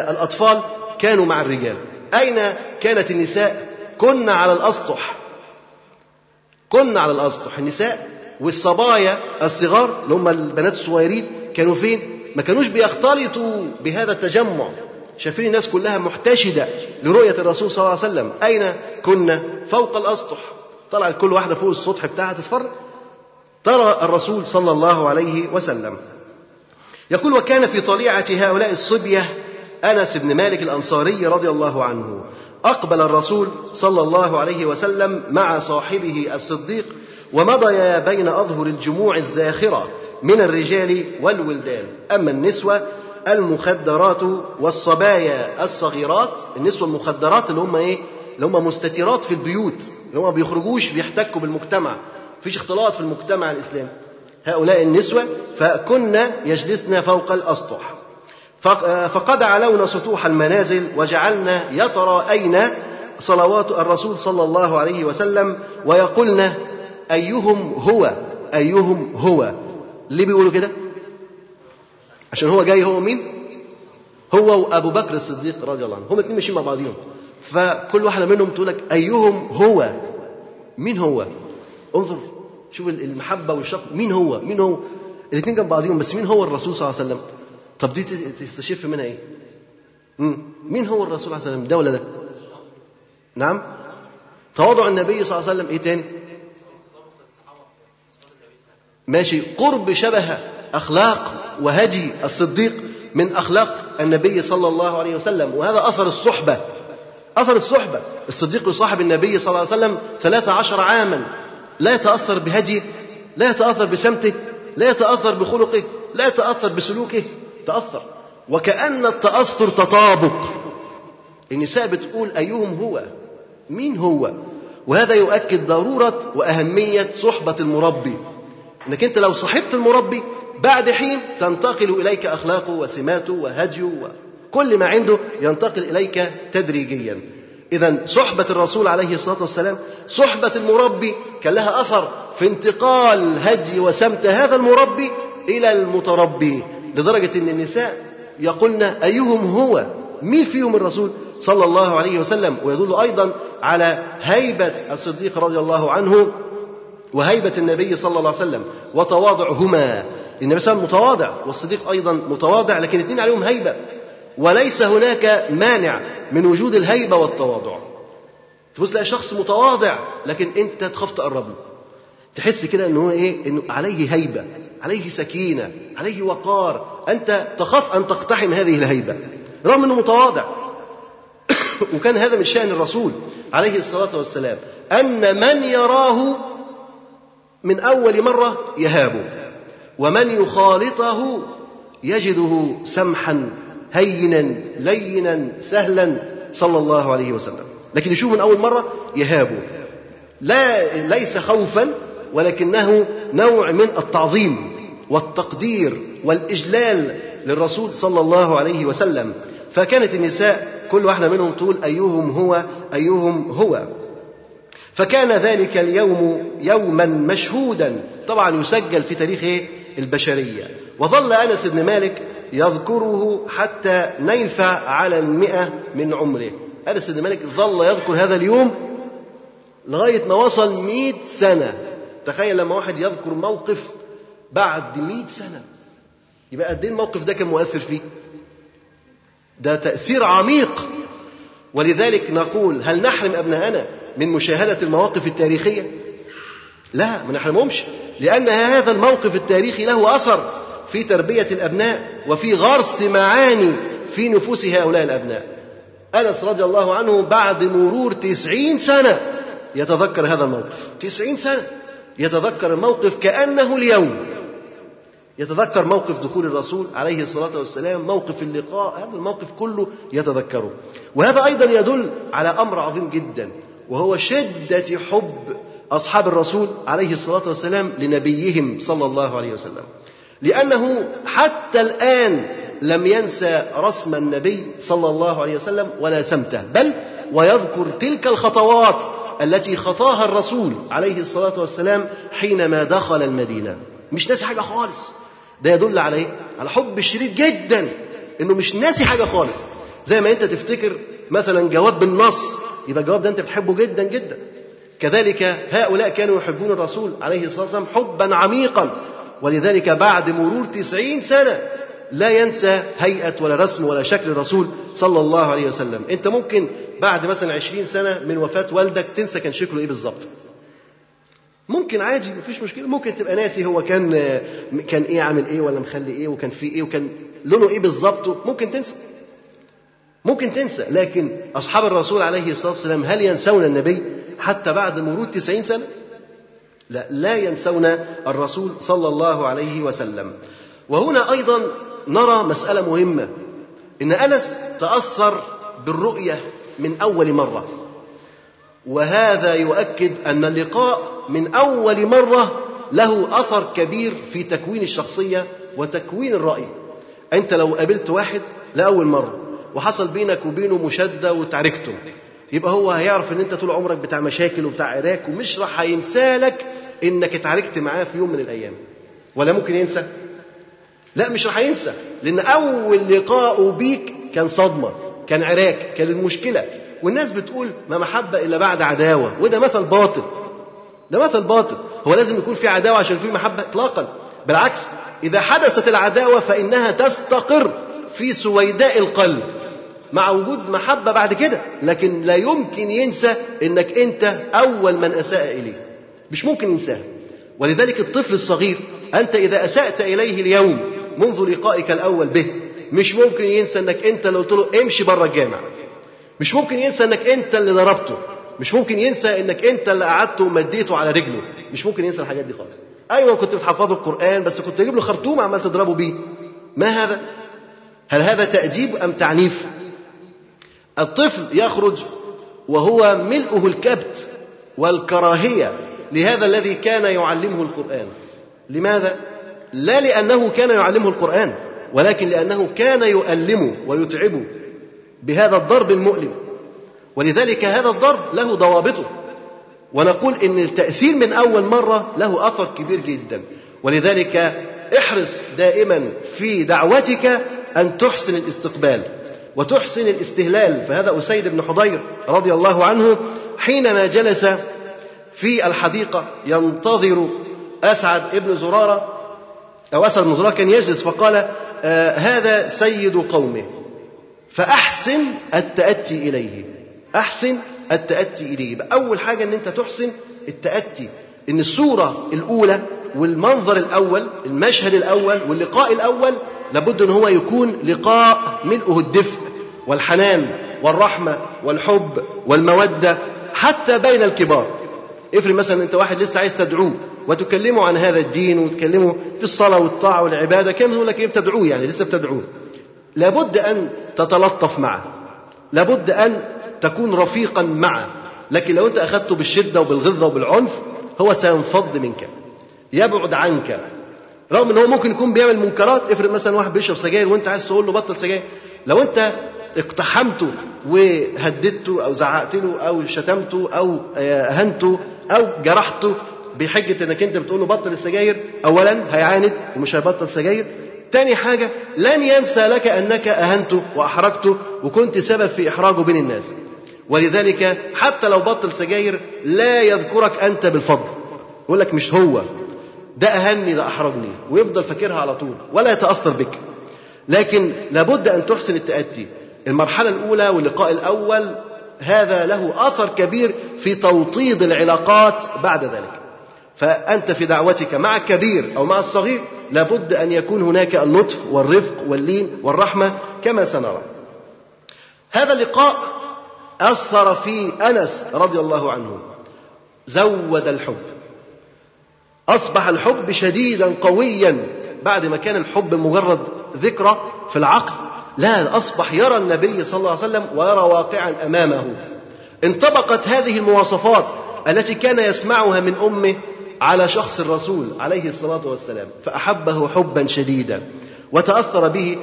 الأطفال؟ كانوا مع الرجال. أين كانت النساء؟ كن على الأسطح. كن على الأسطح. النساء والصبايا الصغار اللي هم البنات الصغيرين كانوا فين؟ ما كانوش بيختلطوا بهذا التجمع. شايفين الناس كلها محتشدة لرؤية الرسول صلى الله عليه وسلم. أين كنا؟ فوق الأسطح. طلعت كل واحدة فوق السطح بتاعها تتفرج. ترى الرسول صلى الله عليه وسلم يقول وكان في طليعة هؤلاء الصبية أنس بن مالك الأنصاري رضي الله عنه أقبل الرسول صلى الله عليه وسلم مع صاحبه الصديق ومضيا بين أظهر الجموع الزاخرة من الرجال والولدان. أما النسوة المخدرات والصبايا الصغيرات النسوة المخدرات اللي هم إيه؟ اللي هم مستترات في البيوت اللي هم ما بيخرجوش بيحتكوا بالمجتمع. فيش اختلاط في المجتمع الإسلامي هؤلاء النسوة فكنا يجلسن فوق الأسطح. فقد علونا سطوح المنازل وجعلنا يتراءين صلوات الرسول صلى الله عليه وسلم ويقولن أيهم هو أيهم هو. ليه بيقولوا كده؟ عشان هو جاي هو مين؟ هو وأبو بكر الصديق رضي الله عنه. هم الاثنين ماشيين مع بعضهم فكل واحدة منهم تقول لك أيهم هو؟ مين هو؟ انظر شوف المحبة والشق. مين هو؟ مين هو؟ الاثنين جنب بعضهم بس مين هو الرسول صلى الله عليه وسلم؟ طب دي تستشف منها إيه. مين هو الرسول صلى الله عليه وسلم؟ ده ولا ده؟ نعم. تواضع النبي صلى الله عليه وسلم إيه تاني؟ ماشي. قرب شبه أخلاق وهدي الصديق من أخلاق النبي صلى الله عليه وسلم وهذا أثر الصحبة أثر الصحبة. الصديق يصاحب النبي صلى الله عليه وسلم 13 عاما لا يتأثر بهديه لا يتأثر بسمته لا يتأثر بخلقه لا يتأثر بسلوكه تأثر. وكأن التأثر تطابق. النساء بتقول أيهم هو؟ مين هو؟ وهذا يؤكد ضرورة وأهمية صحبة المربي. إنك أنت لو صحبت المربي بعد حين تنتقل إليك اخلاقه وسماته وهديه وكل ما عنده ينتقل إليك تدريجيا. اذا صحبة الرسول عليه الصلاة والسلام صحبة المربي كان لها أثر في انتقال هدي وسمت هذا المربي إلى المتربي لدرجة إن النساء يقولن أيهم هو؟ مين فيهم الرسول صلى الله عليه وسلم؟ ويدل أيضا على هيبة الصديق رضي الله عنه وهيبة النبي صلى الله عليه وسلم وتواضعهما. النبي صلى الله عليه وسلم متواضع والصديق أيضا متواضع لكن الاثنين عليهم هيبة. وليس هناك مانع من وجود الهيبة والتواضع. تبص تلاقي شخص متواضع لكن أنت تخاف تقرب له تحس كده إنه هو إيه؟ إنه عليه هيبة عليه سكينة عليه وقار. أنت تخاف أن تقتحم هذه الهيبة رغم إنه متواضع. وكان هذا من شأن الرسول عليه الصلاة والسلام أن من يراه من أول مرة يهابه. ومن يخالطه يجده سمحا هينا لينا سهلا صلى الله عليه وسلم. لكن يشوف من أول مرة يهابه. لا ليس خوفا ولكنه نوع من التعظيم والتقدير والإجلال للرسول صلى الله عليه وسلم. فكانت النساء كل واحدة منهم تقول أيهم هو أيهم هو. فكان ذلك اليوم يوما مشهودا. طبعا يسجل في تاريخ البشرية. وظل أنس بن مالك يذكره حتى نيف على المئة من عمره. أنس بن مالك ظل يذكر هذا اليوم لغاية ما وصل مئة سنة. تخيل لما واحد يذكر موقف بعد مئة سنة. يبقى قد إيه الموقف ده كان مؤثر فيه؟ ده تأثير عميق. ولذلك نقول هل نحرم أبناءنا من مشاهدة المواقف التاريخية؟ لا ما نحرمهمش. لأن هذا الموقف التاريخي له أثر في تربية الأبناء وفي غرس معاني في نفوس هؤلاء الأبناء. أنس رضي الله عنه بعد مرور تسعين سنة يتذكر هذا الموقف. تسعين سنة. يتذكر الموقف كأنه اليوم. يتذكر موقف دخول الرسول عليه الصلاة والسلام موقف اللقاء هذا الموقف كله يتذكره. وهذا أيضا يدل على أمر عظيم جدا وهو شدة حب أصحاب الرسول عليه الصلاة والسلام لنبيهم صلى الله عليه وسلم. لأنه حتى الآن لم ينسى رسم النبي صلى الله عليه وسلم ولا سمته. بل ويذكر تلك الخطوات التي خطاها الرسول عليه الصلاة والسلام حينما دخل المدينة. مش ناسي حاجة خالص. ده يدل على إيه؟ على حب شديد جدا. إنه مش ناسي حاجة خالص. زي ما أنت تفتكر مثلا جواب بالنص. يبقى الجواب ده أنت بتحبه جدا جدا. كذلك هؤلاء كانوا يحبون الرسول عليه الصلاة والسلام حبا عميقا. ولذلك بعد مرور تسعين سنة لا ينسى هيئة ولا رسم ولا شكل الرسول صلى الله عليه وسلم. انت ممكن بعد مثلا عشرين سنة من وفاة والدك تنسى كان شكله إيه بالظبط. ممكن عادي مفيش مشكلة. ممكن تبقى ناسي هو كان كان إيه عامل إيه ولا مخلي إيه وكان فيه إيه وكان لونه إيه بالظبط. ممكن تنسى. ممكن تنسى. لكن أصحاب الرسول عليه الصلاة والسلام هل ينسون النبي؟ حتى بعد مرور تسعين سنة؟ لا لا ينسون الرسول صلى الله عليه وسلم. وهنا أيضا نرى مسألة مهمة. إن أنس تأثر بالرؤية من أول مرة. وهذا يؤكد أن اللقاء من أول مرة له أثر كبير في تكوين الشخصية وتكوين الرأي. أنت لو قابلت واحد لأول مرة وحصل بينك وبينه مشادة وتعركته. يبقى هو هيعرف إن أنت طول عمرك بتاع مشاكل وبتاع عراك ومش راح هينسالك إنك اتعاركت معاه في يوم من الأيام. ولا ممكن ينسى؟ لا مش راح ينسى. لأن أول لقاء بيك كان صدمة كان عراك كانت مشكله والناس بتقول ما محبة إلا بعد عداوة. وده مثل باطل. ده مثل باطل. هو لازم يكون في عداوة عشان في محبة اطلاقا. بالعكس إذا حدثت العداوة فإنها تستقر في سويداء القلب. مع وجود محبة بعد كده. لكن لا يمكن ينسى إنك أنت أول من أساء إليه. مش ممكن ينساها ولذلك الطفل الصغير أنت إذا اسأت إليه اليوم منذ لقائك الأول به مش ممكن ينسى إنك أنت اللي قلت له امشي بره الجامع. مش ممكن ينسى إنك أنت اللي ضربته. مش ممكن ينسى إنك أنت اللي قعدته ومديته على رجله. مش ممكن ينسى الحاجات دي خالص. أيوه كنت بتحفظه القرآن بس كنت تجيب له خرطوم عمال تضربه بيه. ما هذا؟ هل هذا تأديب أم تعنيف؟ الطفل يخرج وهو ملؤه الكبت والكراهية لهذا الذي كان يعلمه القرآن. لماذا؟ لا لأنه كان يعلمه القرآن ولكن لأنه كان يؤلمه ويتعبه بهذا الضرب المؤلم. ولذلك هذا الضرب له ضوابطه. ونقول إن التأثير من أول مرة له أثر كبير جدا. ولذلك احرص دائما في دعوتك أن تحسن الاستقبال. وتحسن الاستهلال. فهذا أسيد بن حضير رضي الله عنه حينما جلس في الحديقة ينتظر أسعد ابن زرارة أو أسعد بن زرارة كان يجلس فقال آه هذا سيد قومه. فأحسن التأتي إليه. أحسن التأتي إليه. أول حاجة أن أنت تحسن التأتي. أن الصورة الأولى والمنظر الأول المشهد الأول واللقاء الأول لابد أن هو يكون لقاء ملؤه الدفء والحنان والرحمة والحب والمودة حتى بين الكبار. افرض مثلا أنت واحد لسه عايز تدعوه وتكلمه عن هذا الدين وتكلمه في الصلاة والطاعة والعبادة كم يقول لك إيه بتدعوه يعني لسه بتدعوه؟ لابد أن تتلطف معه. لابد أن تكون رفيقا معه. لكن لو أنت أخذته بالشدة وبالغلظه وبالعنف هو سينفض منك يبعد عنك. رغم إن هو ممكن يكون بيعمل منكرات افرض مثلا واحد بيشرب سجاير وأنت عايز تقول له بطل سجاير. لو أنت اقتحمته وهددته أو زعقت له أو شتمته أو أهنته أو جرحته بحجة إنك أنت بتقول له بطل السجاير اولا هيعاند ومش هيبطل سجاير. تاني حاجة لن ينسى لك أنك أهنته وأحرجته وكنت سبب في إحراجه بين الناس. ولذلك حتى لو بطل سجاير لا يذكرك أنت بالفضل. يقول لك مش هو. ده أهني ده أحرجني ويفضل فاكرها على طول ولا يتأثر بك. لكن لابد أن تحسن التأتي. المرحلة الأولى واللقاء الأول هذا له أثر كبير في توطيد العلاقات بعد ذلك. فأنت في دعوتك مع الكبير أو مع الصغير لابد أن يكون هناك اللطف والرفق واللين والرحمة كما سنرى. هذا اللقاء أثر في أنس رضي الله عنه زود الحب. أصبح الحب شديدا قويا. بعد ما كان الحب مجرد ذكرى في العقل لا أصبح يرى النبي صلى الله عليه وسلم ويرى واقعا أمامه. انطبقت هذه المواصفات التي كان يسمعها من أمه على شخص الرسول عليه الصلاة والسلام فأحبه حبا شديدا وتأثر به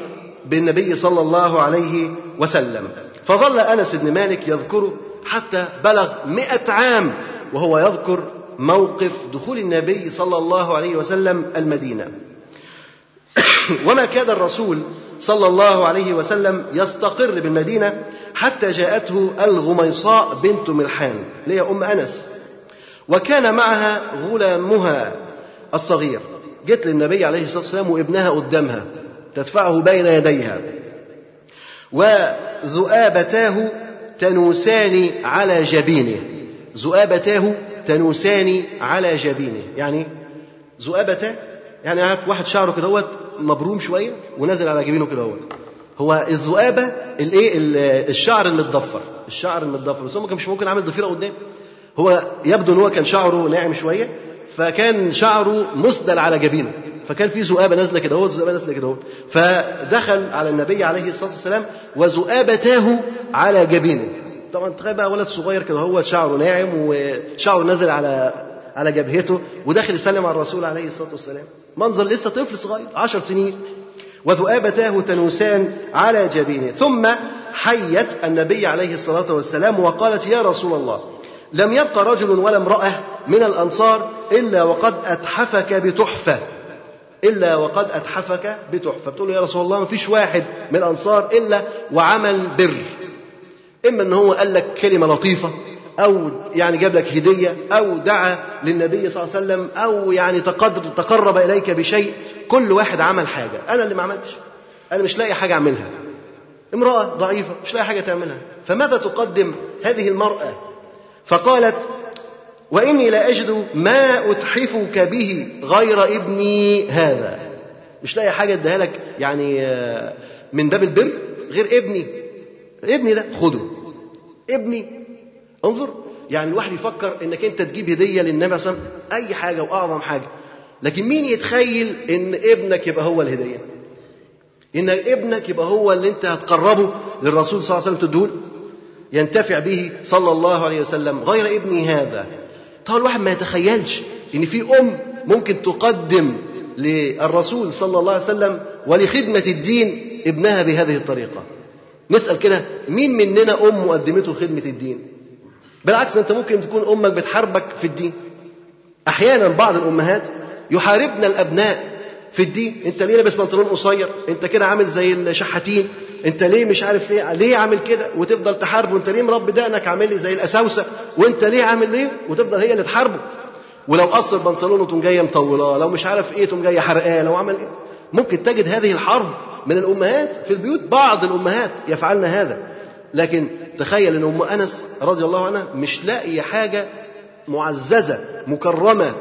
بالنبي صلى الله عليه وسلم. فظل أنس بن مالك يذكره حتى بلغ مئة عام وهو يذكر موقف دخول النبي صلى الله عليه وسلم المدينة. وما كان الرسول صلى الله عليه وسلم يستقر بالمدينة حتى جاءته الغميصاء بنت ملحان اللي هي أم أنس. وكان معها غلامها الصغير. جت للنبي عليه الصلاة والسلام وابنها قدامها تدفعه بين يديها. وذؤابتاه تنوسان على جبينه. ذؤابتاه تنوسان على جبينه. يعني ذؤابته يعني عارف واحد شعره كده مبروم شوية ونازل على جبينه كده هو الذؤابه الإيه؟ الشعر المتضفر الشعر المتضفر بس هو مش ممكن عامل ضفيرة قدام. هو يبدو إن هو كان شعره ناعم شوية فكان شعره مسدل على جبينه. فكان في ذؤابه نازلة كده اهوت ذؤابه نازلة كده اهوت فدخل على النبي عليه الصلاة والسلام وذؤابتاه على جبينه. طبعا تخيل بقى ولد صغير كده هو شعره ناعم وشعره نازل على على جبهته وداخل يسلم على الرسول عليه الصلاة والسلام. منظر لسه طفل صغير عشر سنين. وذؤابتاه تنوسان على جبينه. ثم حيت النبي عليه الصلاة والسلام وقالت يا رسول الله لم يبق رجل ولا امرأة من الأنصار إلا وقد أتحفك بتحفة إلا وقد أتحفك بتحفة. بتقول له يا رسول الله ما فيش واحد من الأنصار إلا وعمل بر. إما أن هو قال لك كلمة لطيفة أو يعني جاب لك هدية أو دعا للنبي صلى الله عليه وسلم أو يعني تقرب إليك بشيء كل واحد عمل حاجة. أنا اللي ما عملتش. أنا مش لاقي حاجة أعملها. امرأة ضعيفة مش لاقي حاجة تعملها. فماذا تقدم هذه المرأة؟ فقالت وإني لا أجد ما أتحفك به غير ابني هذا. مش لاقي حاجة أديها لك يعني من باب البر غير ابني. ابني ده خده. ابني انظر. يعني الواحد يفكر إنك أنت تجيب هدية للنبي صلى الله عليه وسلم أي حاجة وأعظم حاجة. لكن مين يتخيل إن ابنك يبقى هو الهدية؟ إن ابنك يبقى هو اللي أنت هتقربه للرسول صلى الله عليه وسلم تدول ينتفع به صلى الله عليه وسلم غير ابني هذا. طبعا الواحد ما يتخيلش إن في أم ممكن تقدم للرسول صلى الله عليه وسلم ولخدمة الدين ابنها بهذه الطريقة. نسأل كده مين مننا أم قدمته لخدمة الدين؟ بالعكس أنت ممكن تكون أمك بتحاربك في الدين. أحيانا بعض الأمهات يحاربن الأبناء في الدين. أنت ليه لابس بنطلون قصير؟ أنت كده عامل زي الشحاتين. أنت ليه مش عارف ليه ليه عامل كده؟ وتفضل تحاربه. أنت ليه مربي دقنك عامل لي زي الأساوسة؟ وأنت ليه عامل ليه؟ وتفضل هي اللي تحاربه. ولو قصر بنطلونه تقوم جاية مطولاه لو مش عارف إيه تقوم جاية حرقاه لو عمل إيه؟ ممكن تجد هذه الحرب من الأمهات في البيوت بعض الأمهات يفعلن هذا. لكن تخيل إن أم أنس رضي الله عنها مش لاقيه حاجة معززة مكرمة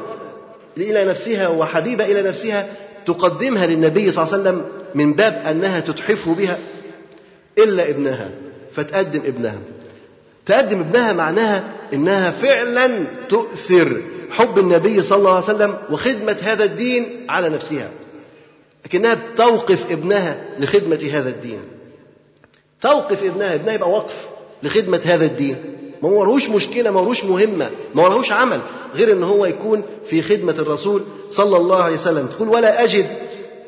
إلى نفسها وحبيبة إلى نفسها تقدمها للنبي صلى الله عليه وسلم من باب أنها تتحفه بها إلا ابنها فتقدم ابنها. تقدم ابنها معناها إنها فعلا تؤثر حب النبي صلى الله عليه وسلم وخدمة هذا الدين على نفسها. لكنها توقف ابنها لخدمة هذا الدين. توقف ابنها ابنها يبقى وقف لخدمة هذا الدين. ما وراهوش مشكلة ما وراهوش مهمة ما وراهوش عمل غير إن هو يكون في خدمة الرسول صلى الله عليه وسلم. تقول ولا أجد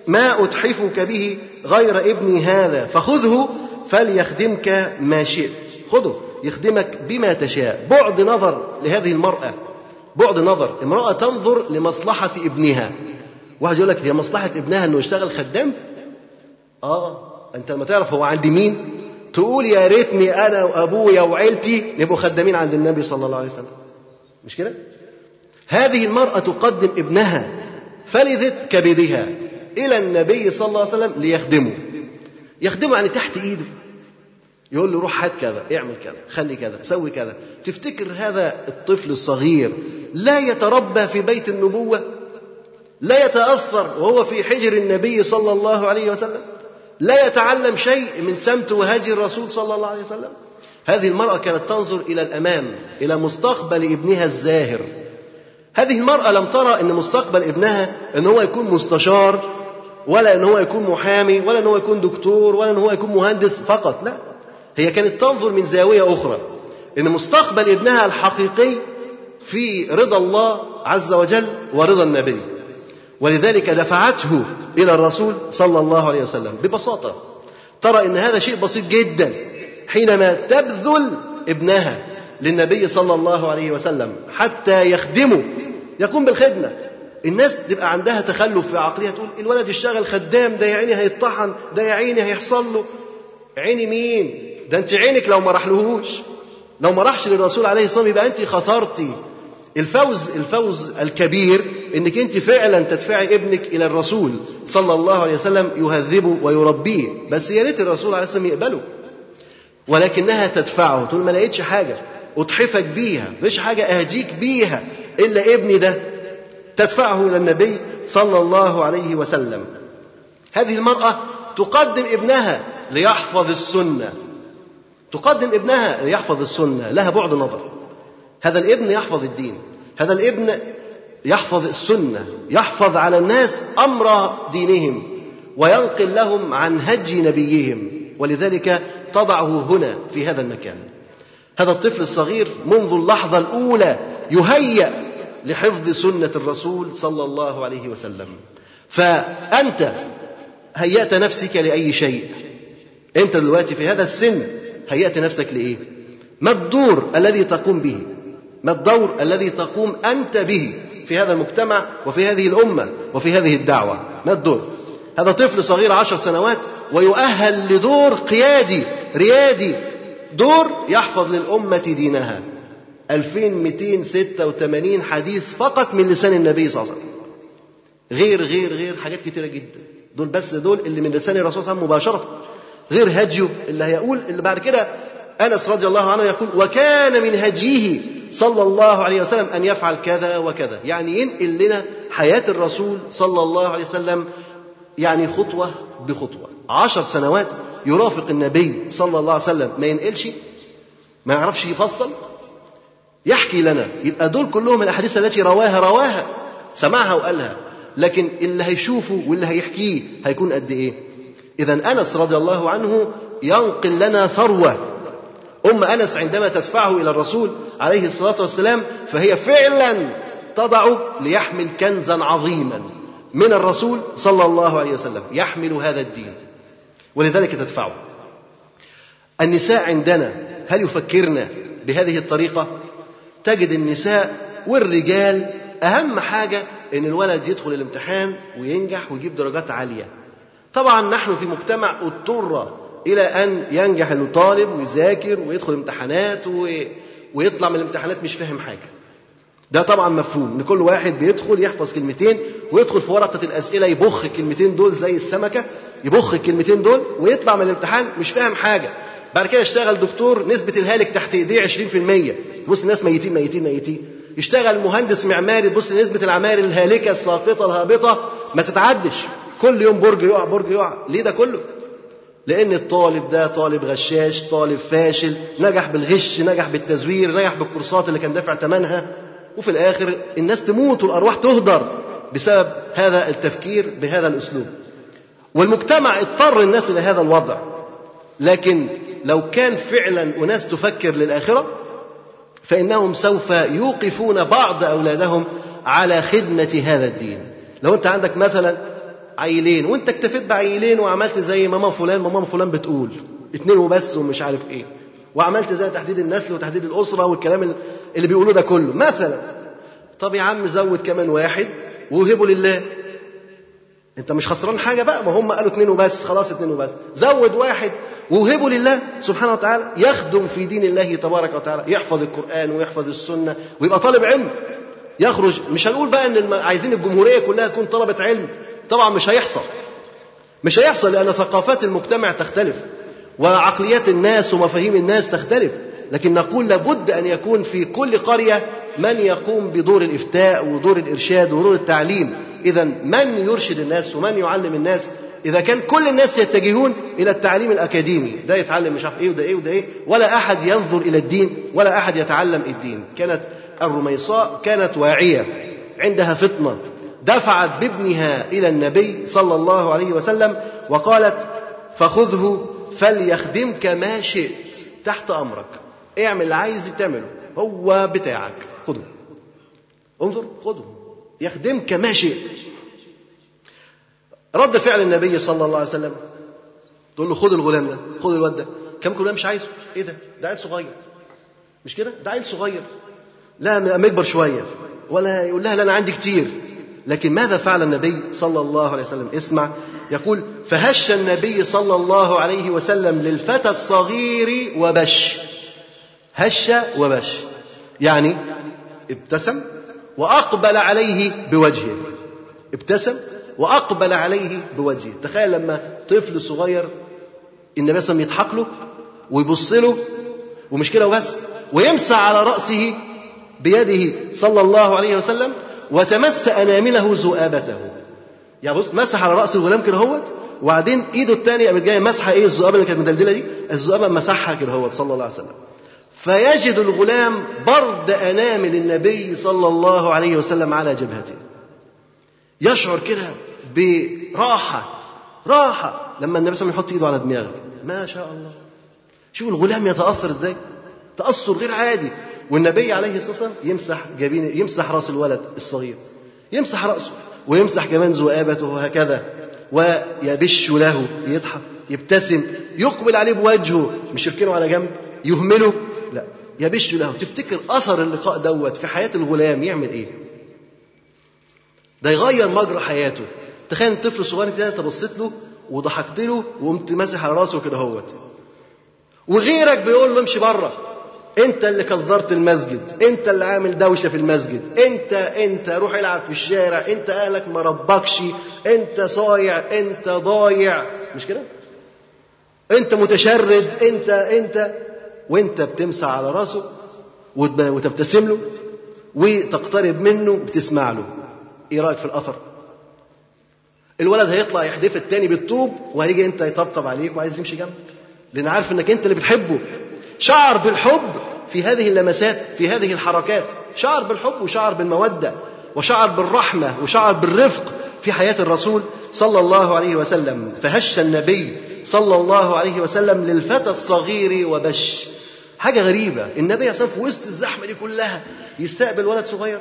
ما أتحفك به غير ابني هذا فخذه فليخدمك ما شئت. خذه يخدمك بما تشاء. بعد نظر لهذه المرأة بعد نظر امرأة تنظر لمصلحة ابنها. واحد يقول لك هي مصلحة ابنها إنه يشتغل خدام؟ آه. أنت لما تعرف هو عند مين؟ تقول يا ريتني أنا وأبويا وعيلتي نبقوا خدامين عند النبي صلى الله عليه وسلم. مش كده؟ هذه المرأة تقدم ابنها فلذت كبدها إلى النبي صلى الله عليه وسلم ليخدمه. يخدمه يعني تحت إيده. يقول له روح هات كذا اعمل كذا خلي كذا سوي كذا. تفتكر هذا الطفل الصغير لا يتربى في بيت النبوة؟ لا يتأثر وهو في حجر النبي صلى الله عليه وسلم. لا يتعلم شيء من سمت وهدي الرسول صلى الله عليه وسلم. هذه المرأة كانت تنظر إلى الأمام إلى مستقبل ابنها الزاهر. هذه المرأة لم ترى أن مستقبل ابنها أن هو يكون مستشار ولا أن هو يكون محامي ولا أن هو يكون دكتور ولا أن هو يكون مهندس فقط لا. هي كانت تنظر من زاوية أخرى. أن مستقبل ابنها الحقيقي في رضا الله عز وجل ورضا النبي. ولذلك دفعته إلى الرسول صلى الله عليه وسلم ببساطة. ترى أن هذا شيء بسيط جدا حينما تبذل ابنها للنبي صلى الله عليه وسلم حتى يخدمه. يقوم بالخدمة. الناس تبقى عندها تخلف في عقلها. تقول الولد يشتغل خدام ده يا عيني هيطحن ده يا عيني هيحصل له. عيني مين؟ ده انت عينك لو ما راحلهوش. لو ما راحش للرسول عليه الصلاة والسلام يبقى انت خسرتي. الفوز الفوز الكبير إنك أنت فعلا تدفعي ابنك إلى الرسول صلى الله عليه وسلم يهذبه ويربيه. بس يا ريت الرسول عليه والسلام يقبله. ولكنها تدفعه. تقول ما لقيتش حاجة. اضحفك بيها. مش حاجة أهديك بيها. إلا ابني ده تدفعه إلى النبي صلى الله عليه وسلم. هذه المرأة تقدم ابنها ليحفظ السنة. تقدم ابنها ليحفظ السنة. لها بعد نظر. هذا الابن يحفظ الدين. هذا الابن يحفظ السنة يحفظ على الناس أمر دينهم وينقل لهم عن هدي نبيهم ولذلك تضعه هنا في هذا المكان. هذا الطفل الصغير منذ اللحظة الأولى يهيأ لحفظ سنة الرسول صلى الله عليه وسلم. فأنت هيأت نفسك لأي شيء. أنت دلوقتي في هذا السن هيأت نفسك لإيه؟ ما الدور الذي تقوم به؟ ما الدور الذي تقوم أنت به؟ في هذا المجتمع وفي هذه الأمة وفي هذه الدعوة. ما الدور؟ هذا طفل صغير عشر سنوات ويؤهل لدور قيادي ريادي. دور يحفظ للأمة دينها. 2286 حديث فقط من لسان النبي صلى الله عليه وسلم. غير غير غير حاجات كتيرة جدا. دول بس دول اللي من لسان الرسول صلى الله عليه وسلم مباشرة. غير هديه اللي هيقول اللي بعد كده أنس رضي الله عنه يقول وكان من هديه صلى الله عليه وسلم أن يفعل كذا وكذا. يعني ينقل لنا حياة الرسول صلى الله عليه وسلم يعني خطوة بخطوة. عشر سنوات يرافق النبي صلى الله عليه وسلم. ما ينقلش ما يعرفش يفصل. يحكي لنا يبقى دول كلهم الأحاديث التي رواها رواها سمعها وقالها. لكن اللي هيشوفه واللي هيحكيه هيكون قد إيه؟ إذا أنس رضي الله عنه ينقل لنا ثروة. أم أنس عندما تدفعه إلى الرسول عليه الصلاة والسلام فهي فعلا تضع ليحمل كنزا عظيما من الرسول صلى الله عليه وسلم يحمل هذا الدين ولذلك تدفعه. النساء عندنا هل يفكرن بهذه الطريقة؟ تجد النساء والرجال أهم حاجة إن الولد يدخل الامتحان وينجح ويجيب درجات عالية. طبعا نحن في مجتمع أضطر إلى أن ينجح الطالب ويذاكر ويدخل امتحانات ويطلع من الامتحانات مش فاهم حاجة. ده طبعا مفهوم. إن كل واحد بيدخل يحفظ كلمتين ويدخل في ورقة الأسئلة يبخ الكلمتين دول زي السمكة يبخ الكلمتين دول ويطلع من الامتحان مش فاهم حاجة. بعد كده يشتغل دكتور نسبة الهالك تحت إيديه 20% تبص الناس ميتين ميتين ميتين. يشتغل مهندس معماري تبص نسبه العماير الهالكة الساقطة الهابطة ما تتعدش. كل يوم برج يقع برج يقع. ليه ده كله؟ لأن الطالب ده طالب غشاش طالب فاشل نجح بالغش نجح بالتزوير نجح بالكورسات اللي كان دافع ثمنها وفي الآخر الناس تموت والأرواح تهدر بسبب هذا التفكير بهذا الأسلوب. والمجتمع اضطر الناس إلى هذا الوضع. لكن لو كان فعلا أناس تفكر للآخرة فإنهم سوف يوقفون بعض أولادهم على خدمة هذا الدين. لو أنت عندك مثلا عيلين وانت اكتفيت بعيلين وعملت زي ماما فلان ماما فلان بتقول اتنين وبس ومش عارف إيه. وعملت زي تحديد النسل وتحديد الأسرة والكلام اللي بيقولوه ده كله. مثلا طب يا عم زود كمان واحد ووهبه لله. انت مش خسران حاجة بقى؟ ما هم قالوا اتنين وبس خلاص اتنين وبس. زود واحد ووهبه لله سبحانه وتعالى يخدم في دين الله تبارك وتعالى يحفظ القرآن ويحفظ السنة ويبقى طالب علم. يخرج مش هنقول بقى إن عايزين الجمهورية كلها تكون طلبة علم. طبعا مش هيحصل. مش هيحصل لأن ثقافات المجتمع تختلف وعقليات الناس ومفاهيم الناس تختلف. لكن نقول لابد أن يكون في كل قرية من يقوم بدور الإفتاء ودور الإرشاد ودور التعليم. إذا من يرشد الناس ومن يعلم الناس؟ إذا كان كل الناس يتجهون إلى التعليم الأكاديمي. ده يتعلم مش عارف إيه وده إيه وده إيه. ولا أحد ينظر إلى الدين ولا أحد يتعلم الدين. كانت الرميصاء كانت واعية عندها فطنة. دفعت بابنها إلى النبي صلى الله عليه وسلم وقالت فخذه فليخدمك ما شئت. تحت أمرك. اعمل اللي عايز تعمله. هو بتاعك. خذه انظر خذه يخدمك ما شئت. رد فعل النبي صلى الله عليه وسلم. تقول له خذ الغلام ده خذ الواد ده. كم كل مش عايزه. إيه ده؟ ده عيل صغير. مش كده؟ ده عيل صغير. لا ما يكبر شوية. ولا يقول لها لا أنا عندي كتير. لكن ماذا فعل النبي صلى الله عليه وسلم؟ اسمع. يقول فهش النبي صلى الله عليه وسلم للفتى الصغير وبش. هش وبش. يعني ابتسم وأقبل عليه بوجهه. ابتسم وأقبل عليه بوجهه. تخيل لما طفل صغير النبي صلى الله عليه وسلم يضحك له ويبص له ومش كده وبس ويمسح على رأسه بيده صلى الله عليه وسلم وتمس أنامله ذؤابته. يعني بص مسح على رأس الغلام كده هوت وبعدين إيده الثانية قامت جاية مسحه إيه الذؤابة اللي كانت مدلدلة دي؟ الذؤابة مسحها كده هوت صلى الله عليه وسلم. فيجد الغلام برد انامل النبي صلى الله عليه وسلم على جبهته. يشعر كده براحة راحة لما النبي صلى الله عليه وسلم يحط إيده على دماغك ما شاء الله. شوف الغلام يتأثر إزاي؟ تأثر غير عادي. والنبي عليه الصلاة والسلام يمسح جبين يمسح رأس الولد الصغير. يمسح رأسه ويمسح كمان ذؤابته هكذا ويبش له يضحك يبتسم يقبل عليه بوجهه. مش يركنه على جنب يهمله. لا يبش له. تفتكر أثر اللقاء دوت في حياة الغلام يعمل إيه؟ ده يغير مجرى حياته. تخيل الطفل الصغير كده انت بصيت له وضحكت له وقمت ماسح على راسه كده هوت. وغيرك بيقول له امشي بره. انت اللي كزرت المسجد انت اللي عامل دوشة في المسجد انت انت روح العب في الشارع انت اهلك ما ربكش انت صايع انت ضايع. مش كده؟ انت متشرد انت انت. وانت بتمسح على راسه وتبتسم له وتقترب منه بتسمع له. إيه رأيك في الأثر؟ الولد هيطلع يحدف التاني بالطوب وهيجي انت يطبطب عليك وعايز يمشي جنبك. لأن عارف إنك أنت اللي بتحبه. شعر بالحب في هذه اللمسات في هذه الحركات. شعر بالحب وشعر بالمودة وشعر بالرحمة وشعر بالرفق في حياة الرسول صلى الله عليه وسلم. فهش النبي صلى الله عليه وسلم للفتى الصغير وبش. حاجة غريبة. النبي صلى في وسط الزحمة دي كلها يستقبل ولد صغير.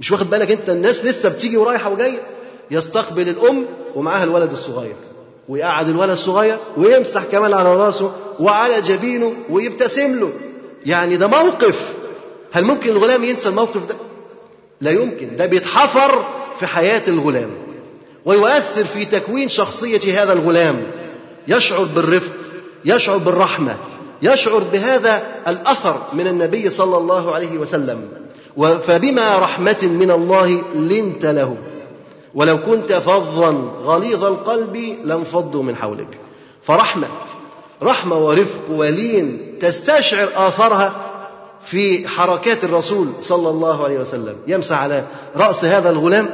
مش واخد بالك انت؟ الناس لسه بتيجي ورايحة وجاية. يستقبل الأم ومعاها الولد الصغير. ويقعد الولد الصغير ويمسح كمان على راسه وعلى جبينه ويبتسم له. يعني ده موقف. هل ممكن الغلام ينسى الموقف ده؟ لا يمكن. ده بيتحفر في حياة الغلام ويؤثر في تكوين شخصية هذا الغلام. يشعر بالرفق يشعر بالرحمة يشعر بهذا الأثر من النبي صلى الله عليه وسلم. فبما رحمة من الله لنت له. ولو كنت فظا غليظ القلب لانفضوا من حولك. فرحمة رحمة ورفق ولين تستشعر آثارها في حركات الرسول صلى الله عليه وسلم. يمسح على رأس هذا الغلام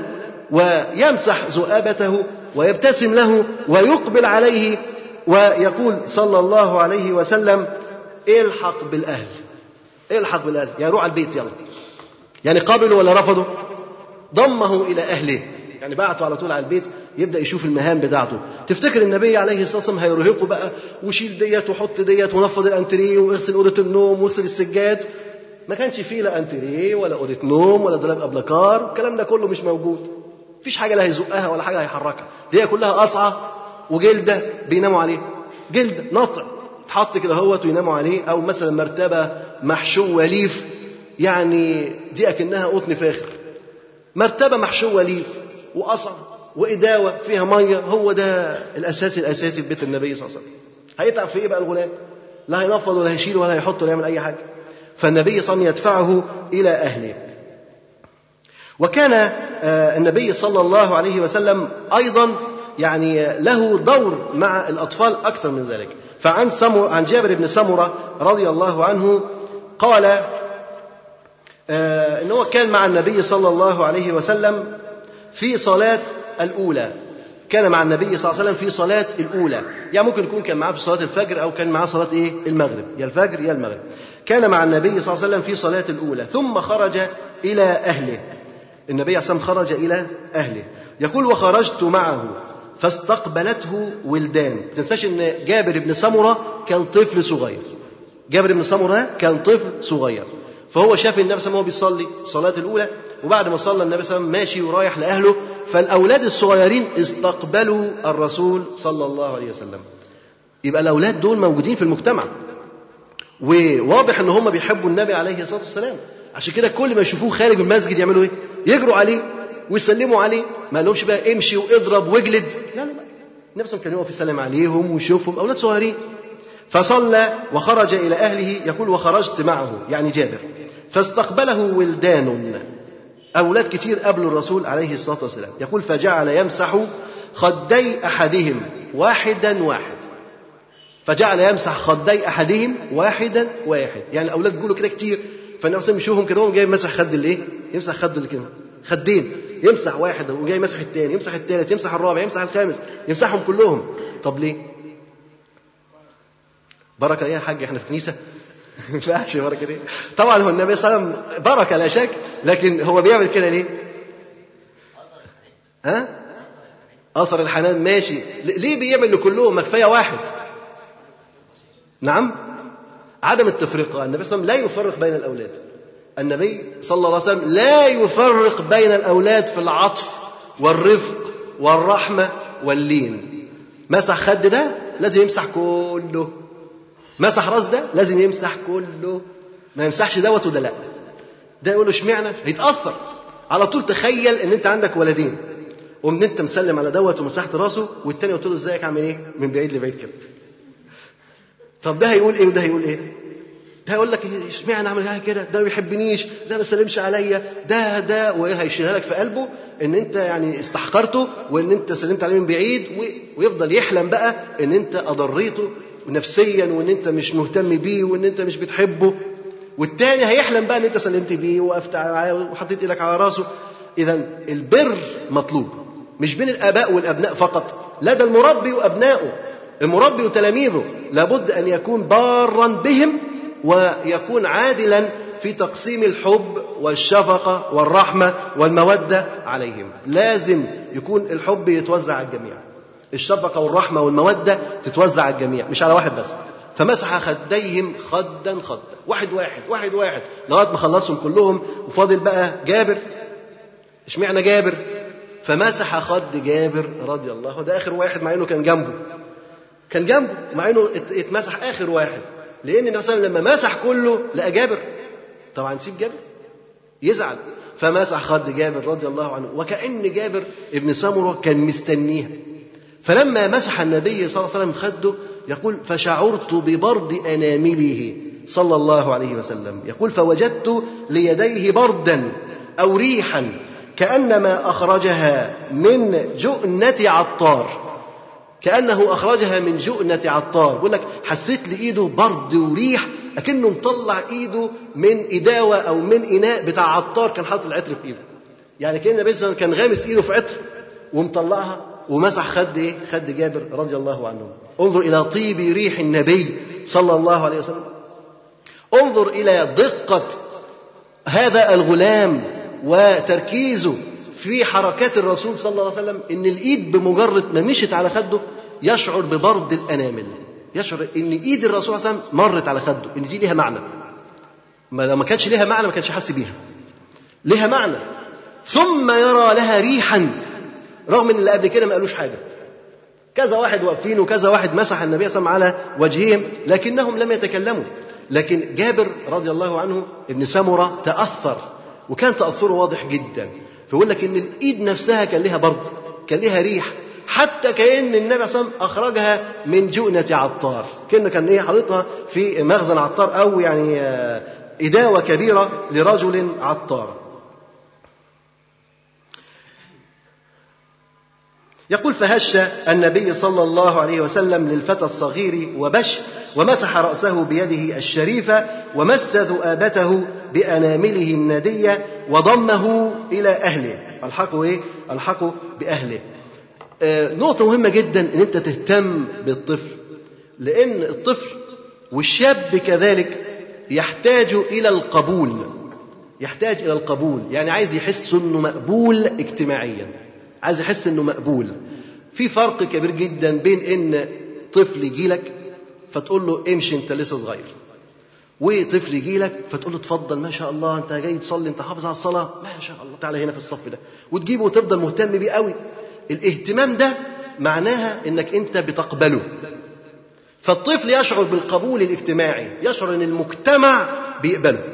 ويمسح ذؤابته ويبتسم له ويقبل عليه ويقول صلى الله عليه وسلم الحق بالأهل الحق بالأهل. يعني روح على البيت يلا. يعني قابلوا ولا رفضوا؟ ضمه إلى أهله. يعني بعته على طول على البيت يبدأ يشوف المهام بتاعته. تفتكر النبي عليه الصلاة والسلام هيرهقه بقى؟ وشيل ديت وحط ديت ونفض الأنتريه واغسل أوضة النوم واغسل السجاد. ما كانش فيه لا أنتريه ولا أوضة نوم ولا دولاب ابلكار الكلام ده كله مش موجود. مفيش حاجة لا هيزقها ولا حاجة هيحركها. دي كلها قصعة وجلدة بيناموا عليها جلدة نطع تحط كده اهوت ويناموا عليه. أو مثلا مرتبة محشوه ليف يعني دي أكنها قطن فاخر. مرتبة محشوه ليف وقصع وإداوة فيها مية هو ده الأساس الأساسي في بيت النبي صلى الله عليه وسلم. هيتعب في إيه بقى الغلام؟ لا هينفض ولا هيشيل ولا هيحط ولا يعمل أي حاجة. فالنبي صلى الله عليه وسلم يدفعه إلى أهله. وكان النبي صلى الله عليه وسلم أيضا يعني له دور مع الأطفال أكثر من ذلك. فعن سمر عن جابر بن سمرة رضي الله عنه قال آه أنه كان مع النبي صلى الله عليه وسلم في صلاة الأولى. كان مع النبي صلى الله عليه وسلم في صلاة الأولى. يعني ممكن يكون كان معاه في صلاة الفجر أو كان معاه صلاة إيه؟ المغرب. يا الفجر يا المغرب. كان مع النبي صلى الله عليه وسلم في صلاة الأولى. ثم خرج إلى أهله. النبي عليه وسلم خرج إلى أهله. يقول وخرجت معه فاستقبلته ولدان. ما تنساش إن جابر بن سمرة كان طفل صغير. جابر بن سمرة كان طفل صغير. فهو شاف النبي صلى الله عليه وسلم بيصلي الصلاه الأولى. وبعد ما صلى النبي صلى الله عليه وسلم ماشي ورايح لأهله فالأولاد الصغيرين استقبلوا الرسول صلى الله عليه وسلم. يبقى الأولاد دول موجودين في المجتمع. وواضح إن هم بيحبوا النبي عليه الصلاة والسلام. عشان كده كل ما يشوفوه خارج المسجد يعملوا إيه؟ يجروا عليه ويسلموا عليه. ما لهمش بقى امشي واضرب واجلد. لا لا النبي صلى الله عليه وسلم يسلم عليهم ويشوفهم. أولاد صغيرين. فصلى وخرج إلى أهله يقول وخرجت معه يعني جابر. فاستقبله ولدان. أولاد كتير قبل الرسول عليه الصلاة والسلام. يقول فجعل يمسح خدي أحدهم واحدا واحد. فجعل يمسح خدي أحدهم واحدا واحد. يعني الأولاد بيقولوا كده كتير. فالنبي صلى يشوفهم كده هو جاي مسح خد الايه يمسح خده اللي كده خدين. يمسح واحد وجاي يمسح الثاني يمسح الثالث يمسح الرابع. يمسح الخامس. يمسحهم كلهم. طب ليه؟ بركه إيه يا حاج إحنا في كنيسة. ما ينفعش بركة إيه طبعا هو النبي صلى الله عليه وسلم بركه لا شك لكن هو بيعمل كده ليه؟ ها؟ أثر الحنان ماشي. ليه بيعمل لكلهم ما كفايه واحد؟ نعم. عدم التفرقة. النبي صلى الله عليه وسلم لا يفرق بين الأولاد. النبي صلى الله عليه وسلم لا يفرق بين الأولاد في العطف والرفق والرحمة واللين. مسح خد ده لازم يمسح كله. مسح راس ده لازم يمسح كله. ما يمسحش دوت وده لا. ده يقول له اشمعنى؟ هيتأثر. على طول تخيل إن أنت عندك ولدين. ومن أنت مسلم على دوت ومسحت راسه والتاني قلت له إزيك؟ عامل إيه؟ من بعيد لبعيد كده. طب ده هيقول إيه وده هيقول إيه؟ ده يقول لك اشمعنى اعمل كده؟ ده ما بيحبنيش. ده ما سلمش عليا. ده ده وهيشيلها لك في قلبه إن أنت يعني استحقرته وإن أنت سلمت عليه من بعيد ويفضل يحلم بقى إن أنت أضريته نفسيا وإن أنت مش مهتم بيه وإن أنت مش بتحبه. والتاني هيحلم بقى إن أنت سلمت بيه وقفت وحطيت إيدك على رأسه. اذا البر مطلوب مش بين الآباء والأبناء فقط. لا ده المربي وأبنائه المربي وتلاميذه لابد أن يكون بارا بهم ويكون عادلا في تقسيم الحب والشفقة والرحمة والمودة عليهم. لازم يكون الحب يتوزع على الجميع. الشفقة والرحمة والمودة تتوزع على الجميع مش على واحد بس. فمسح خديهم خدا خدا. واحد واحد واحد واحد. لغاية ما خلصهم كلهم وفاضل بقى جابر. اشمعنى جابر؟ فمسح خد جابر رضي الله ده آخر واحد مع إنه كان جنبه. كان جنبه مع إنه اتمسح آخر واحد. لأن النبي صلى الله عليه وسلم لما مسح كله لقى جابر. طبعا نسيب جابر. يزعل. فمسح خد جابر رضي الله عنه. وكأن جابر ابن سمرة كان مستنيها. فلما مسح النبي صلى الله عليه وسلم خده يقول فشعرت ببرد أنامله صلى الله عليه وسلم. يقول فوجدت ليديه بردا أو ريحا كأنما أخرجها من جؤنة عطار. كأنه أخرجها من جؤنة عطار. بيقول لك حسيت لإيده برد وريح أكنه مطلع إيده من إداوة أو من إناء بتاع عطار كان حاطط العطر في إيده. يعني كأن النبي صلى الله عليه وسلم كان غامس إيده في عطر ومطلعها ومسح خد إيه؟ خد جابر رضي الله عنه. انظر إلى طيب ريح النبي صلى الله عليه وسلم. انظر إلى دقة هذا الغلام وتركيزه في حركات الرسول صلى الله عليه وسلم إن الإيد بمجرد ما مشت على خده يشعر ببرد الانامل يشعر إن إيد الرسول صلى الله عليه وسلم مرت على خده إن دي ليها معنى. ما لو ما كانش ليها معنى ما كانش حس بيها. ليها معنى. ثم يرى لها ريحا. رغم إن اللي قبل كده ما قالوش حاجة. كذا واحد واقفين وكذا واحد مسح النبي صلى الله عليه وسلم على وجههم لكنهم لم يتكلموا. لكن جابر رضي الله عنه ابن سمرة تأثر وكان تأثره واضح جدا. فيقول لك إن الإيد نفسها كان لها برد كان لها ريح حتى كأن النبي صلى الله عليه وسلم أخرجها من جؤنة عطار. كأنه كان إيه حاططها في مخزن عطار أو يعني إداوة كبيرة لرجل عطار. يقول فهش النبي صلى الله عليه وسلم للفتى الصغير وبش ومسح رأسه بيده الشريفة ومس ذؤابته بأنامله الندية وضمه إلى أهله. ألحقه إيه؟ ألحقه بأهله. آه نقطة مهمة جدا إن أنت تهتم بالطفل لأن الطفل والشاب كذلك يحتاج إلى القبول يحتاج إلى القبول يعني عايز يحس إنه مقبول اجتماعيا. عايز يحس إنه مقبول. في فرق كبير جدا بين إن طفل يجي لك فتقول له امشي أنت لسه صغير وطفل يجي لك فتقول له اتفضل ما شاء الله أنت جاي تصلي أنت حافظ على الصلاة. ما شاء الله تعالى هنا في الصف ده. وتجيبه وتفضل مهتم بيه قوي. الاهتمام ده معناها إنك أنت بتقبله. فالطفل يشعر بالقبول الاجتماعي يشعر إن المجتمع بيقبله.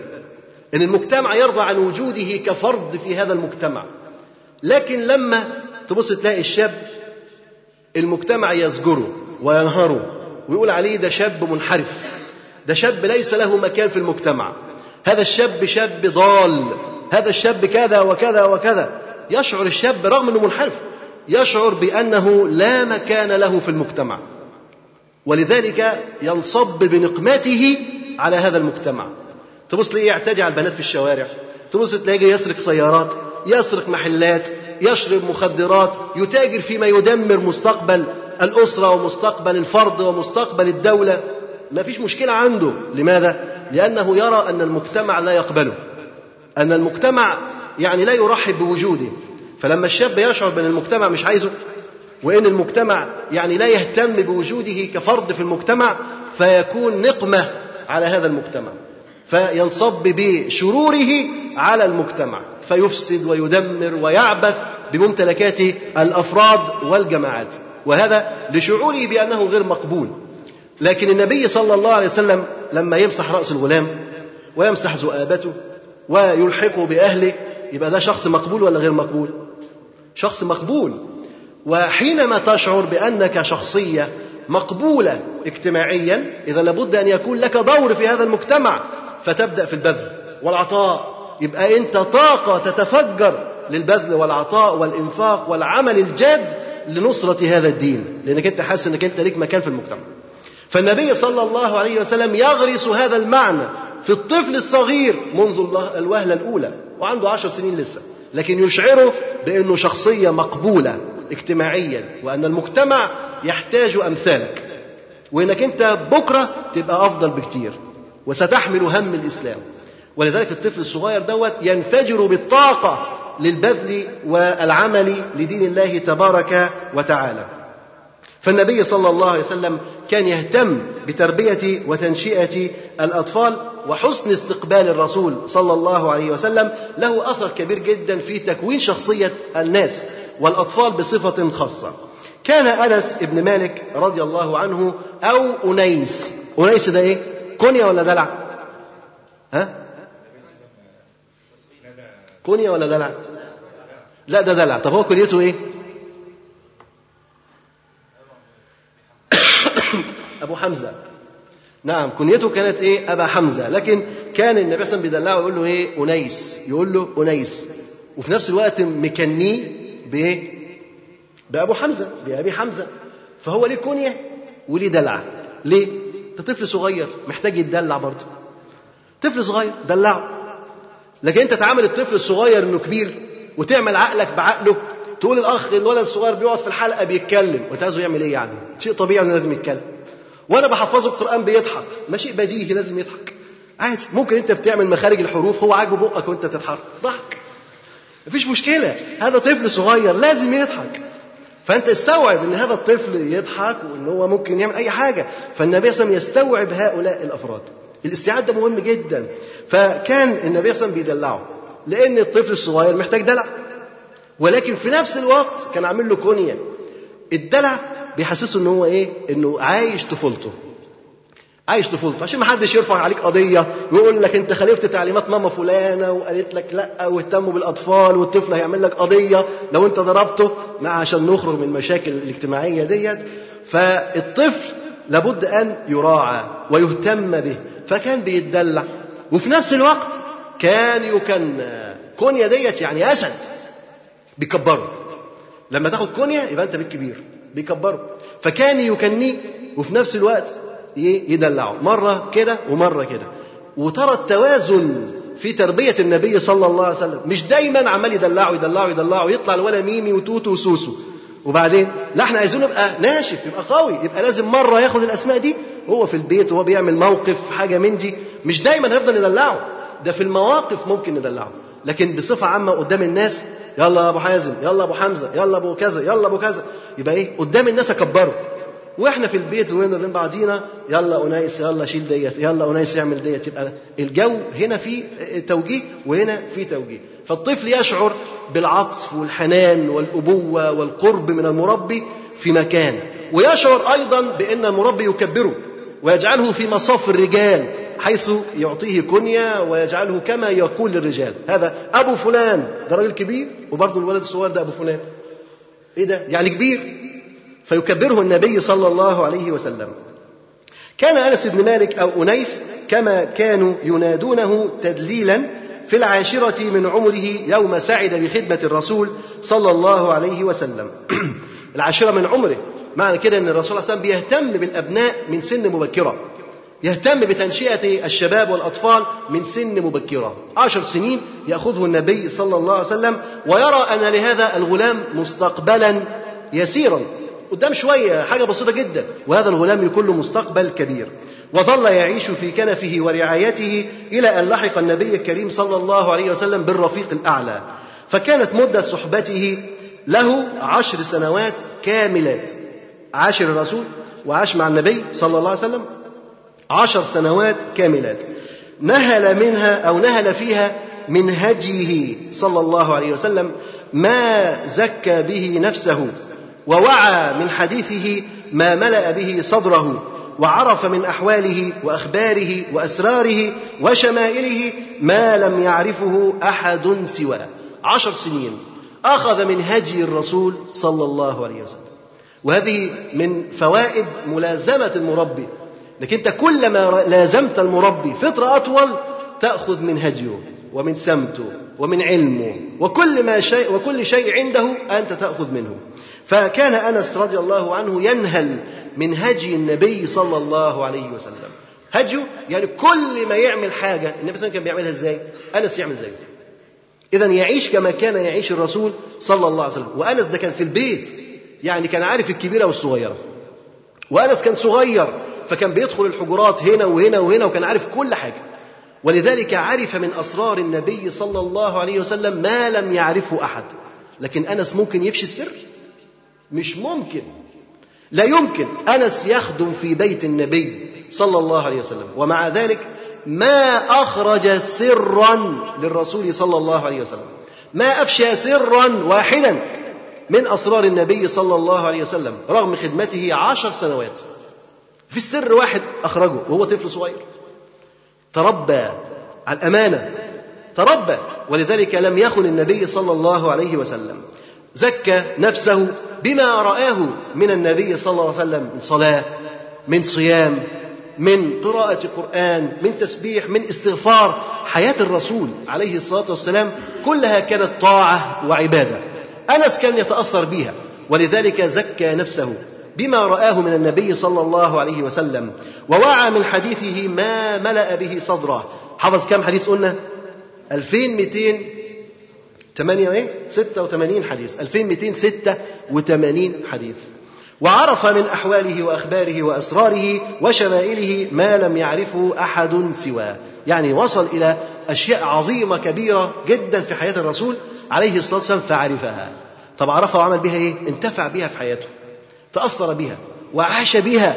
إن المجتمع يرضى عن وجوده كفرد في هذا المجتمع. لكن لما تبص تلاقي الشاب المجتمع يزجره وينهره ويقول عليه ده شاب منحرف ده شاب ليس له مكان في المجتمع هذا الشاب شاب ضال هذا الشاب كذا وكذا وكذا. يشعر الشاب رغم إنه منحرف يشعر بأنه لا مكان له في المجتمع ولذلك ينصب بنقمته على هذا المجتمع. تبص تلاقيه يعتدي على البنات في الشوارع تبص تلاقيه يسرق سيارات يسرق محلات يشرب مخدرات يتاجر فيما يدمر مستقبل الأسرة ومستقبل الفرد ومستقبل الدولة. ما فيش مشكلة عنده. لماذا؟ لأنه يرى أن المجتمع لا يقبله. أن المجتمع يعني لا يرحب بوجوده. فلما الشاب يشعر بأن المجتمع مش عايزه وأن المجتمع يعني لا يهتم بوجوده كفرد في المجتمع فيكون نقمة على هذا المجتمع. فينصب بشروره على المجتمع فيفسد ويدمر ويعبث بممتلكات الأفراد والجماعات. وهذا لشعوره بأنه غير مقبول. لكن النبي صلى الله عليه وسلم لما يمسح رأس الغلام ويمسح ذؤابته ويلحقه بأهله يبقى ده شخص مقبول ولا غير مقبول؟ شخص مقبول. وحينما تشعر بأنك شخصية مقبولة اجتماعيا إذا لابد أن يكون لك دور في هذا المجتمع. فتبدأ في البذل والعطاء. يبقى أنت طاقة تتفجر للبذل والعطاء والإنفاق والعمل الجاد لنصرة هذا الدين لأنك أنت حاسس أنك أنت ليك مكان في المجتمع. فالنبي صلى الله عليه وسلم يغرس هذا المعنى في الطفل الصغير منذ الوهلة الأولى وعنده عشر سنين لسه لكن يشعره بأنه شخصية مقبولة اجتماعيا وأن المجتمع يحتاج أمثالك. وإنك أنت بكرة تبقى أفضل بكتير. وستحمل هم الإسلام. ولذلك الطفل الصغير دوت ينفجر بالطاقة للبذل والعمل لدين الله تبارك وتعالى. فالنبي صلى الله عليه وسلم كان يهتم بتربية وتنشئة الأطفال وحسن استقبال الرسول صلى الله عليه وسلم. له أثر كبير جدا في تكوين شخصية الناس والأطفال بصفة خاصة. كان أنس بن مالك رضي الله عنه أو أنيس. أنيس ده إيه؟ كنية ولا دلع؟ ها؟ كنية ولا دلع؟ لا ده دلع. طب هو كنيته إيه؟ أبو حمزة. نعم كنيته كانت إيه؟ أبا حمزة. لكن كان النبي صلى الله عليه وسلم بيدلعه يقول له إيه؟ أنيس. يقول له أنيس. وفي نفس الوقت مكنيه بإيه بأبو حمزة بأبي حمزة. فهو ليه كنية وليه دلع. ليه؟ أنت طفل صغير محتاج يتدلع برضه. طفل صغير دلعه. لكن أنت تعامل الطفل الصغير إنه كبير وتعمل عقلك بعقله تقول الأخ الولد الصغير بيقعد في الحلقة بيتكلم. وأنت عايزه يعمل إيه يعني؟ شيء طبيعي إنه لازم يتكلم. وأنا بحفظه القرآن بيضحك. ما شيء بديهي لازم يضحك. عادي. ممكن انت بتعمل مخارج الحروف هو عاجبه بقك وانت بتتحرك. ضحك. مفيش مشكلة. هذا طفل صغير لازم يضحك. فأنت استوعب إن هذا الطفل يضحك وإن هو ممكن يعمل أي حاجة. فالنبي صلى الله عليه وسلم يستوعب هؤلاء الأفراد. الاستيعاب ده مهم جدا. فكان النبي صلى الله عليه وسلم بيدلعه. لأن الطفل الصغير محتاج دلع. ولكن في نفس الوقت كان عامل له كونية. الدلع بيحسسه إن هو إيه؟ إنه عايش طفولته. عايش طفولته. عشان ما حدش يرفع عليك قضية ويقول لك أنت خالفت تعليمات ماما فلانة وقالت لك لأ واهتموا بالأطفال والطفل هيعمل لك قضية. لو أنت ضربته مع عشان نخرج من المشاكل الاجتماعية ديت فالطفل لابد أن يراعى ويهتم به. فكان بيتدلع. وفي نفس الوقت كان يكن كونيا ديت يعني أسد. بيكبره. لما تاخد كونيا يبقى أنت بالكبير بيكبره. فكان يكنيه وفي نفس الوقت يدلعه. مرة كده ومرة كده. وترى التوازن في تربية النبي صلى الله عليه وسلم. مش دايما عمال يدلعه يدلعه يدلعه يطلع الولا ميمي وتوتو وسوسو. وبعدين لا إحنا عايزينه يبقى ناشف يبقى قوي يبقى لازم مرة ياخد الأسماء دي هو في البيت وهو بيعمل موقف حاجة من دي. مش دايما هيفضل ندلعه. ده في المواقف ممكن ندلعه. لكن بصفة عامة قدام الناس يلا يا أبو حازم يلا أبو حمزة يلا أبو كذا يلا أبو كذا يبقى إيه؟ قدام الناس أكبره. وإحنا في البيت وهنا بين بعضينا يلا أنيس يلا شيل ديت يلا أنيس يعمل ديت. يبقى الجو هنا في توجيه وهنا في توجيه. فالطفل يشعر بالعطف والحنان والأبوة والقرب من المربي في مكان. ويشعر أيضا بأن المربي يكبره ويجعله في مصاف الرجال حيث يعطيه كنية ويجعله كما يقول للرجال هذا أبو فلان ده راجل كبير وبرضه الولد الصغير ده أبو فلان. إيه ده؟ يعني كبير. فيكبره النبي صلى الله عليه وسلم. كان أنس بن مالك أو أنيس كما كانوا ينادونه تدليلا في العاشرة من عمره يوم سعد بخدمة الرسول صلى الله عليه وسلم. العاشرة من عمره. معنى كده أن الرسول صلى الله عليه وسلم بيهتم بالأبناء من سن مبكرة. يهتم بتنشئة الشباب والأطفال من سن مبكرة. عشر سنين يأخذه النبي صلى الله عليه وسلم ويرى أن لهذا الغلام مستقبلا يسيرا. قدام شوية حاجة بسيطة جدا. وهذا الغلام يكون له مستقبل كبير. وظل يعيش في كنفه ورعايته إلى أن لحق النبي الكريم صلى الله عليه وسلم بالرفيق الأعلى. فكانت مدة صحبته له عشر سنوات كاملات. عاشر الرسول وعاش مع النبي صلى الله عليه وسلم عشر سنوات كاملات. نهل منها أو نهل فيها من هديه صلى الله عليه وسلم ما زكى به نفسه. ووعى من حديثه ما ملأ به صدره وعرف من أحواله وأخباره وأسراره وشمائله ما لم يعرفه أحد سواه. عشر سنين. أخذ من هدي الرسول صلى الله عليه وسلم. وهذه من فوائد ملازمة المربي. لكن أنت كلما لازمت المربي فترة أطول تأخذ من هديه ومن سمته ومن علمه وكل ما شيء وكل شيء عنده أنت تأخذ منه. فكان أنس رضي الله عنه ينهل من هدي النبي صلى الله عليه وسلم. هديه يعني كل ما يعمل حاجة النبي صلى الله عليه وسلم كان بيعملها إزاي؟ أنس يعمل زيه إذا يعيش كما كان يعيش الرسول صلى الله عليه وسلم. وأنس ده كان في البيت يعني كان عارف الكبيرة والصغيرة. وأنس كان صغير فكان بيدخل الحجرات هنا وهنا وهنا وكان عارف كل حاجة. ولذلك عرف من أسرار النبي صلى الله عليه وسلم ما لم يعرفه أحد. لكن أنس ممكن يفشي السر؟ مش ممكن. لا يمكن. أنس يخدم في بيت النبي صلى الله عليه وسلم. ومع ذلك ما أخرج سرا للرسول صلى الله عليه وسلم. ما أفشى سرا واحدا من أسرار النبي صلى الله عليه وسلم رغم خدمته عشر سنوات. في السر واحد أخرجه وهو طفل صغير. تربى على الأمانة. تربى. ولذلك لم يخن النبي صلى الله عليه وسلم. زكى نفسه بما رآه من النبي صلى الله عليه وسلم من صلاة من صيام من قراءة قرآن من تسبيح من استغفار. حياة الرسول عليه الصلاة والسلام كلها كانت طاعة وعبادة. أنس كان يتأثر بها ولذلك زكى نفسه بما رآه من النبي صلى الله عليه وسلم. ووعى من حديثه ما ملأ به صدره. حفظ كم حديث قلنا؟ 2200 8 إيه؟ 86 حديث. 2286 حديث. وعرف من أحواله وأخباره وأسراره وشمائله ما لم يعرفه أحد سواه. يعني وصل إلى أشياء عظيمة كبيرة جدا في حياة الرسول عليه الصلاة والسلام فعرفها. طب عرفها وعمل بها إيه؟ انتفع بها في حياته. تأثر بها وعاش بها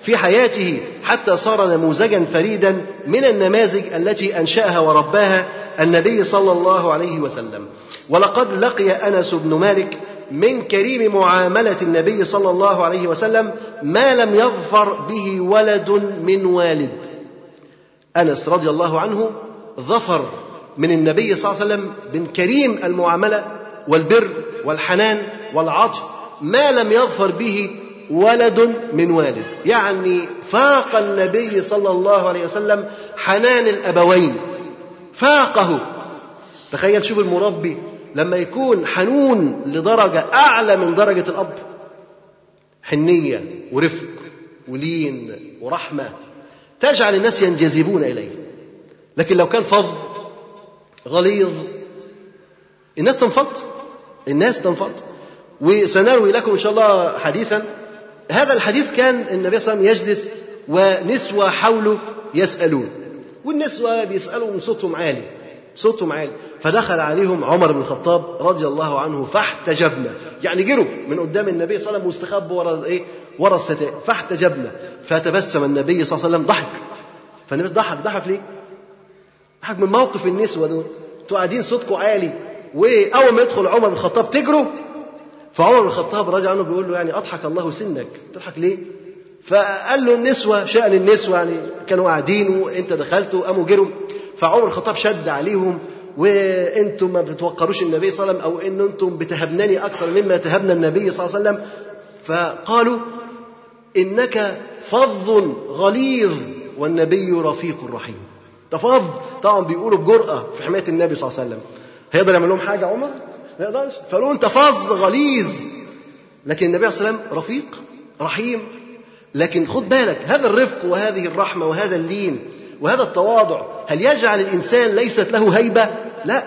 في حياته حتى صار نموذجا فريدا من النماذج التي أنشأها ورباها النبي صلى الله عليه وسلم. ولقد لقي أنس بن مالك من كريم معاملة النبي صلى الله عليه وسلم ما لم يظفر به ولد من والد. أنس رضي الله عنه ظفر من النبي صلى الله عليه وسلم من كريم المعاملة والبر والحنان والعطف ما لم يظفر به ولد من والد. يعني فاق النبي صلى الله عليه وسلم حنان الأبوين. فاقه. تخيل شوف المربي لما يكون حنون لدرجة أعلى من درجة الأب. حنية ورفق ولين ورحمة. تجعل الناس ينجذبون إليه. لكن لو كان فظ غليظ الناس تنفض. الناس تنفض. وسنروي لكم إن شاء الله حديثا. هذا الحديث كان النبي صلى الله عليه وسلم يجلس ونسوة حوله يسألون. والنسوة بيسألوا صوتهم عالي صوتهم عالي. فدخل عليهم عمر بن الخطاب رضي الله عنه فاحتجبنا. يعني جروا من قدام النبي صلى الله عليه وسلم واستخبوا ورا إيه؟ ورا الستائر فاحتجبنا. فتبسم النبي صلى الله عليه وسلم ضحك. فالنبي ضحك. ضحك ليه؟ ضحك من موقف النسوة دول. أنتوا قاعدين صوتكم عالي. وأول ما يدخل عمر بن الخطاب تجروا. فعمر بن الخطاب رضي عنه بيقول له يعني أضحك الله سنك. تضحك ليه؟ فقال له النسوة شأن النسوة يعني كانوا قاعدين وإنت دخلت وقاموا جروا. فعمر الخطاب شد عليهم وأنتم ما بتوقروش النبي صلى الله عليه وسلم أو إن أنتم بتهبنني أكثر مما تهبنا النبي صلى الله عليه وسلم. فقالوا إنك فظ غليظ والنبي رفيق رحيم. تفظ طبعا بيقولوا بجرأة في حماية النبي صلى الله عليه وسلم. هيقدر يعمل لهم حاجة عمر؟ ما يقدرش. فقالوا أنت فظ غليظ لكن النبي صلى الله عليه وسلم رفيق رحيم. لكن خد بالك هذا الرفق وهذه الرحمة وهذا اللين وهذا التواضع هل يجعل الإنسان ليست له هيبة؟ لا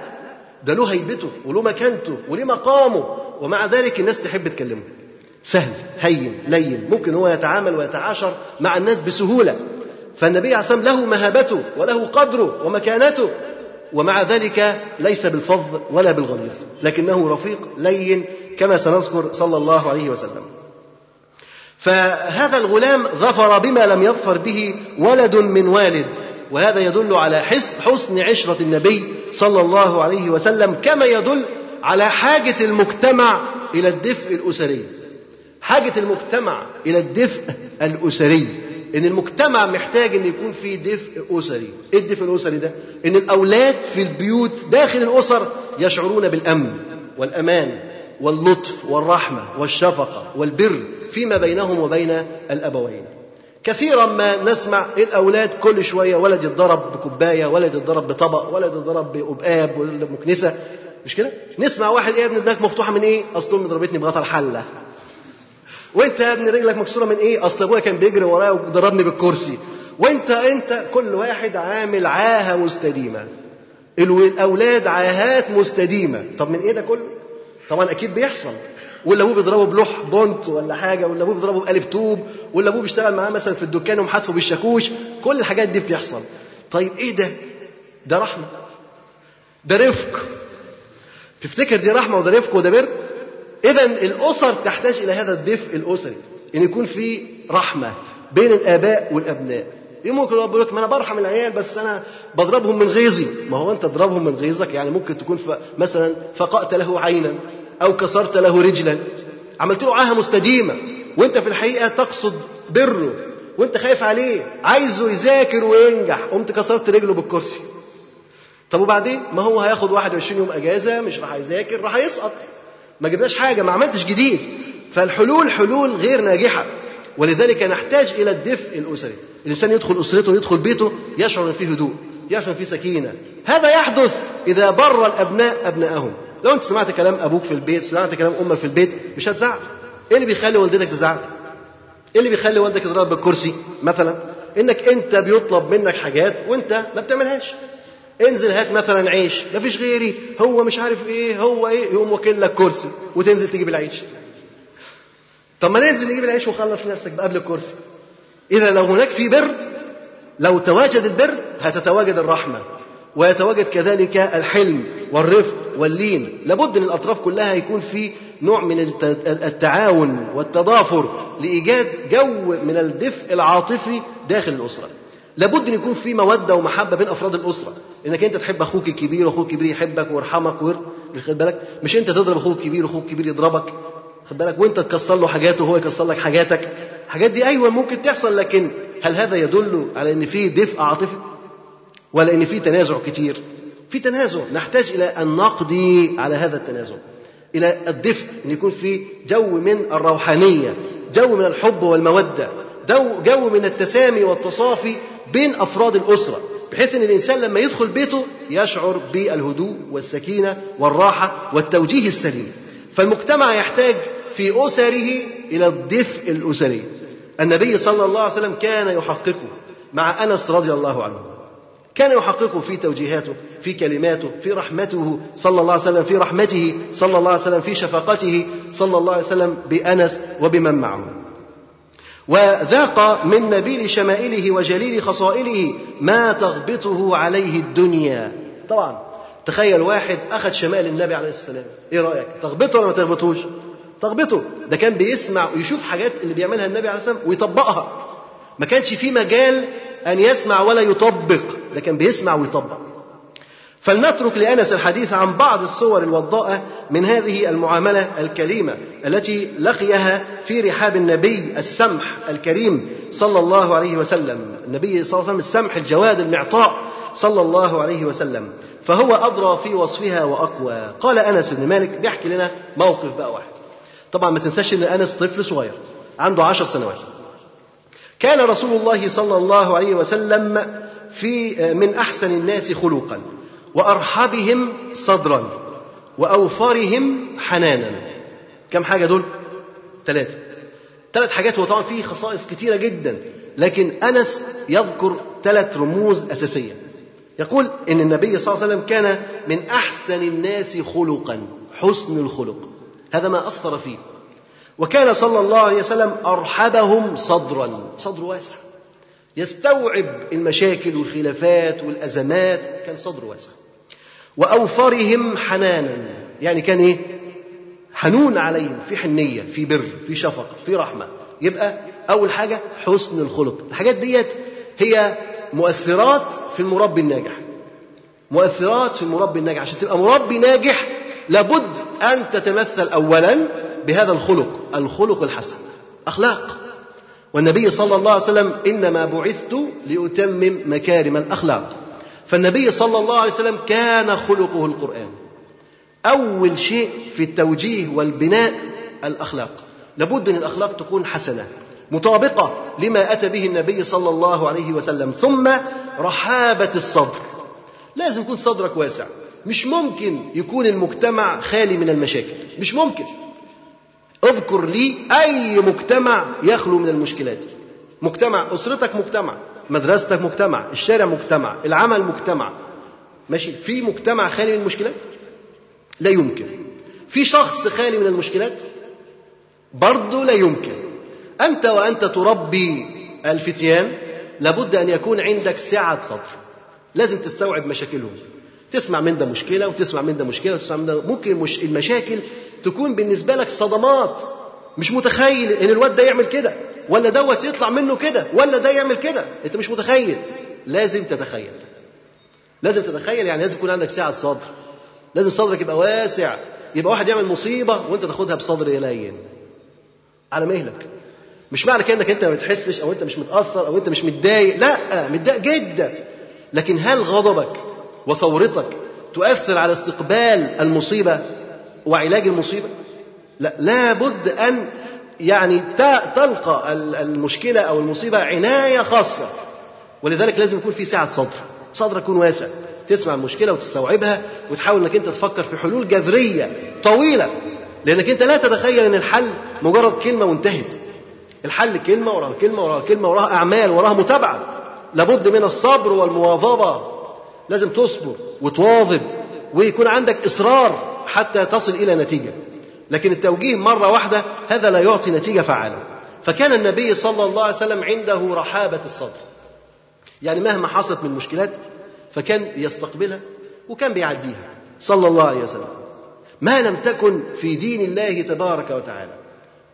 ده له هيبته وله مكانته وله مقامه ومع ذلك الناس تحب تكلمه. سهل هين لين ممكن هو يتعامل ويتعاشر مع الناس بسهولة. فالنبي عليه الصلاة له مهابته وله قدره ومكانته ومع ذلك ليس بالفظ ولا بالغليظ لكنه رفيق لين كما سنذكر صلى الله عليه وسلم. فهذا الغلام ظفر بما لم يظفر به ولد من والد وهذا يدل على حسن عشرة النبي صلى الله عليه وسلم كما يدل على حاجة المجتمع إلى الدفء الأسري. حاجة المجتمع إلى الدفء الأسري. إن المجتمع محتاج إن يكون في دفء أسري. إيه الدفء الأسري ده؟ إن الأولاد في البيوت داخل الأسر يشعرون بالأمن والأمان واللطف والرحمة والشفقة والبر فيما بينهم وبين الأبوين كثيرا ما نسمع الأولاد كل شوية ولد يتضرب بكوباية ولد يتضرب بطبق ولد يتضرب بأبقاب ولا بمكنسة مش كده؟ نسمع واحد إيه يا ابني دماغك مفتوحة من إيه؟ أصل أمي ضربتني بغطا الحلة وأنت يا ابني رجلك مكسورة من إيه؟ أصل أبويا كان بيجري ورايا وضربني بالكرسي وأنت أنت كل واحد عامل عاهة مستديمة الأولاد عاهات مستديمة طب من إيه ده كله؟ طبعا أكيد بيحصل ولا ابوه بيضربه بلوح بونت ولا حاجة ولا ابوه بيضربه بقلب طوب ولا ابوه بيشتغل معاه مثلا في الدكان ومحاسبه بالشاكوش كل الحاجات دي بتحصل طيب إيه ده؟ ده رحمة ده رفق تفتكر دي رحمة وده رفق وده بر؟ إذا الأسر تحتاج إلى هذا الدفء الأسري إن يكون في رحمة بين الآباء والأبناء ممكن يقول لك ما أنا برحم العيال بس أنا بضربهم من غيظي ما هو أنت تضربهم من غيظك يعني ممكن تكون. مثلا فقأت له عينا أو كسرت له رجلا. عملت له عاهة مستديمة. وأنت في الحقيقة تقصد بره. وأنت خايف عليه. عايزه يذاكر وينجح. قمت كسرت رجله بالكرسي. طب وبعدين؟ ما هو هياخد 21 يوم إجازة؟ مش راح يذاكر راح يسقط. ما جبناش حاجة ما عملتش جديد. فالحلول حلول غير ناجحة. ولذلك نحتاج إلى الدفء الأسري. الإنسان يدخل أسرته يدخل بيته يشعر إن فيه هدوء يشعر إن فيه سكينة. هذا يحدث إذا بر الأبناء ابنائهم لو انت سمعت كلام أبوك في البيت سمعت كلام أمك في البيت مش هتزعل. إيه اللي بيخلي والدتك تزعل؟ إيه اللي بيخلي والدك يضرب بالكرسي مثلا؟ انك انت بيطلب منك حاجات وانت ما بتعملهاش. انزل هات مثلا عيش ما فيش غيري. هو مش عارف إيه هو إيه يقوم واكل لك كرسي وتنزل تجيب العيش. طب ما ننزل نجيب العيش وخلص نفسك قبل الكرسي. إذا لو هناك في بر لو تواجد البر هتتواجد الرحمة ويتواجد كذلك الحلم والرفق واللين. لابد إن الأطراف كلها يكون في نوع من التعاون والتضافر لإيجاد جو من الدفء العاطفي داخل الأسرة. لابد إن يكون في مودة ومحبة بين أفراد الأسرة. إنك أنت تحب أخوك الكبير واخوك الكبير يحبك ويرحمك وير خد بالك؟ مش أنت تضرب أخوك الكبير واخوك الكبير يضربك. خد بالك؟ وأنت تكسر له حاجاته وهو يكسر لك حاجاتك. الحاجات دي أيوه ممكن تحصل لكن هل هذا يدل على إن في دفء عاطفي؟ ولا إن في تنازع كتير؟ في تنازع. نحتاج إلى ان نقضي على هذا التنازع. إلى الدفء إن يكون في جو من الروحانية جو من الحب والمودة جو من التسامي والتصافي بين أفراد الأسرة بحيث إن الإنسان لما يدخل بيته يشعر بالهدوء والسكينة والراحة والتوجيه السليم. فالمجتمع يحتاج في أسره إلى الدفء الأسري. النبي صلى الله عليه وسلم كان يحققه مع أنس رضي الله عنه. كان يحققه في توجيهاته. في كلماته في رحمته صلى الله عليه وسلم في رحمته صلى الله عليه وسلم في شفقته صلى الله عليه وسلم بأنس وبمن معه. وذاق من نبيل شمائله وجليل خصائله ما تغبطه عليه الدنيا. طبعا تخيل واحد أخذ شمائل النبي عليه السلام إيه رأيك؟ تغبطه ولا ما تغبطوش تغبطه. ده كان بيسمع ويشوف حاجات اللي بيعملها النبي عليه السلام ويطبقها. ما كانش في مجال أن يسمع ولا يطبق ده كان بيسمع ويطبق. فلنترك لأنس الحديث عن بعض الصور الوضاءة من هذه المعاملة الكريمة التي لقيها في رحاب النبي السمح الكريم صلى الله عليه وسلم. النبي صلى الله عليه وسلم السمح الجواد المعطاء صلى الله عليه وسلم. فهو أدرى في وصفها وأقوى. قال أنس بن مالك بيحكي لنا موقف بقى واحد. طبعا ما تنساش إن أنس طفل صغير عنده عشر سنوات. كان رسول الله صلى الله عليه وسلم في من أحسن الناس خلقا. وارحبهم صدرا واوفرهم حنانا. كم حاجة دول؟ ثلاثة ثلاث حاجات هو طبعا فيه خصائص كثيره جدا لكن أنس يذكر ثلاث رموز أساسية. يقول إن النبي صلى الله عليه وسلم كان من أحسن الناس خلقا حسن الخلق. هذا ما أثر فيه. وكان صلى الله عليه وسلم أرحبهم صدرا. صدر واسع. يستوعب المشاكل والخلافات والأزمات كان صدر واسع. وأوفرهم حنانا. يعني كان إيه؟ حنون عليهم في حنية في بر في شفقة في رحمة. يبقى أول حاجة حسن الخلق. الحاجات ديت هي مؤثرات في المربي الناجح. مؤثرات في المربي الناجح. عشان تبقى مربي ناجح لابد أن تتمثل أولا بهذا الخلق الخلق الحسن أخلاق والنبي صلى الله عليه وسلم إنما بعثت لأتمم مكارم الأخلاق. فالنبي صلى الله عليه وسلم كان خلقه القرآن. أول شيء في التوجيه والبناء الأخلاق. لابد أن الأخلاق تكون حسنة مطابقة لما أتى به النبي صلى الله عليه وسلم. ثم رحابة الصدر. لازم يكون صدرك واسع. مش ممكن يكون المجتمع خالي من المشاكل. مش ممكن. اذكر لي أي مجتمع يخلو من المشكلات. مجتمع أسرتك مجتمع. مدرستك مجتمع الشارع مجتمع العمل مجتمع. ماشي؟ في مجتمع خالي من المشكلات؟ لا يمكن. في شخص خالي من المشكلات؟ برضه لا يمكن. أنت وأنت تربي الفتيان لابد أن يكون عندك سعة صدر. لازم تستوعب مشاكلهم. تسمع من ده مشكلة وتسمع من ده مشكلة وتسمع من ده. ممكن مش المشاكل تكون بالنسبة لك صدمات. مش متخيل إن الواد ده يعمل كده. ولا دوت يطلع منه كده ولا ده يعمل كده. انت مش متخيل. لازم تتخيل. لازم تتخيل يعني لازم يكون عندك سعه صدر. لازم صدرك يبقى واسع. يبقى واحد يعمل مصيبة وانت تاخدها بصدر لين على مهلك. مش معنى كده انك انت ما بتحسش أو انت مش متأثر أو انت مش متضايق. لا متضايق جدا. لكن هل غضبك وثورتك تؤثر على استقبال المصيبة وعلاج المصيبة؟ لا لابد أن يعني تلقى المشكلة أو المصيبة عناية خاصة. ولذلك لازم يكون في سعه صدر. صدرك يكون واسع. تسمع المشكلة وتستوعبها وتحاول إنك أنت تفكر في حلول جذرية طويلة. لأنك أنت لا تتخيل إن الحل مجرد كلمة وانتهت. الحل كلمة وراها كلمة وراها كلمة وراها أعمال وراها متابعة. لابد من الصبر والمواظبة. لازم تصبر وتواظب ويكون عندك إصرار حتى تصل إلى نتيجة. لكن التوجيه مرة واحدة هذا لا يعطي نتيجة فعاله فكان النبي صلى الله عليه وسلم عنده رحابة الصدر. يعني مهما حصلت من مشكلات فكان يستقبلها وكان بيعديها صلى الله عليه وسلم. ما لم تكن في دين الله تبارك وتعالى.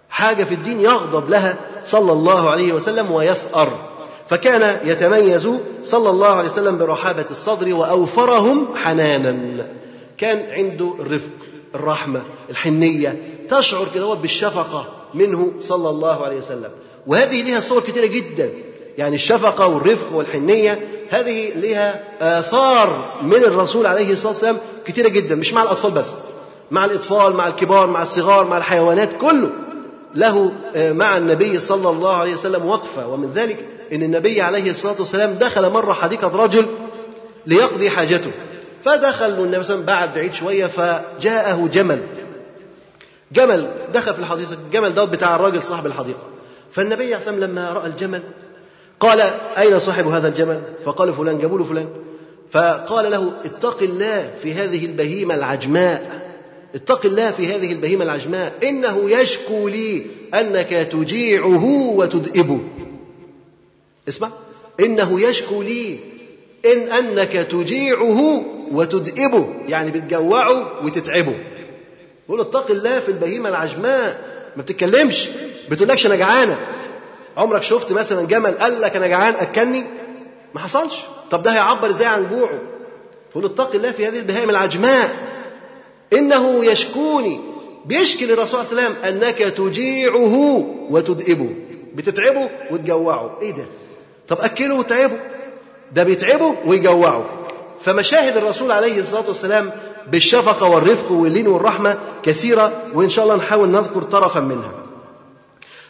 حاجة في الدين يغضب لها صلى الله عليه وسلم ويثأر فكان يتميز صلى الله عليه وسلم برحابة الصدر وأوفرهم حنانا. كان عنده الرفق الرحمة الحنية. تشعر كده بالشفقة منه صلى الله عليه وسلم. وهذه لها صور كثيرة جدا. يعني الشفقة والرفق والحنية هذه لها آثار من الرسول عليه الصلاة والسلام كثيرة جدا. مش مع الأطفال بس مع الأطفال مع الكبار مع الصغار مع الحيوانات كله. له مع النبي صلى الله عليه وسلم وقفة. ومن ذلك أن النبي عليه الصلاة والسلام دخل مرة حديقة رجل ليقضي حاجته. فدخل النبي صلى الله عليه وسلم بعد بعيد شوية فجاءه جمل. جمل دخل في الحديقة الجمل ده بتاع الراجل صاحب الحديقة. فالنبي عليه الصلاة والسلام لما رأى الجمل قال أين صاحب هذا الجمل؟ فقال فلان جابوا له فلان. فقال له اتق الله في هذه البهيمة العجماء. اتق الله في هذه البهيمة العجماء. إنه يشكو لي أنك تجيعه وتدئبه اسمع. إنه يشكو لي إن أنك تجيعه وتدئبه يعني بتجوعه وتتعبه. يقول اتق الله في البهيمة العجماء. ما بتتكلمش بتقولكش أنا جعانة. عمرك شفت مثلا جمل قال لك أنا جعان أكلني ما حصلش. طب ده هيعبر إزاي عن جوعه؟ يقول اتق الله في هذه البهائم العجماء. إنه يشكوني. بيشكي للرسول صلى الله عليه وسلم أنك تجيعه وتدئبه. بتتعبه وتجوعه. إيه ده؟ طب أكله وتعبه. ده بيتعبه ويجوعه. فمشاهد الرسول عليه الصلاة والسلام بالشفقة والرفق واللين والرحمة كثيرة وإن شاء الله نحاول نذكر طرفا منها.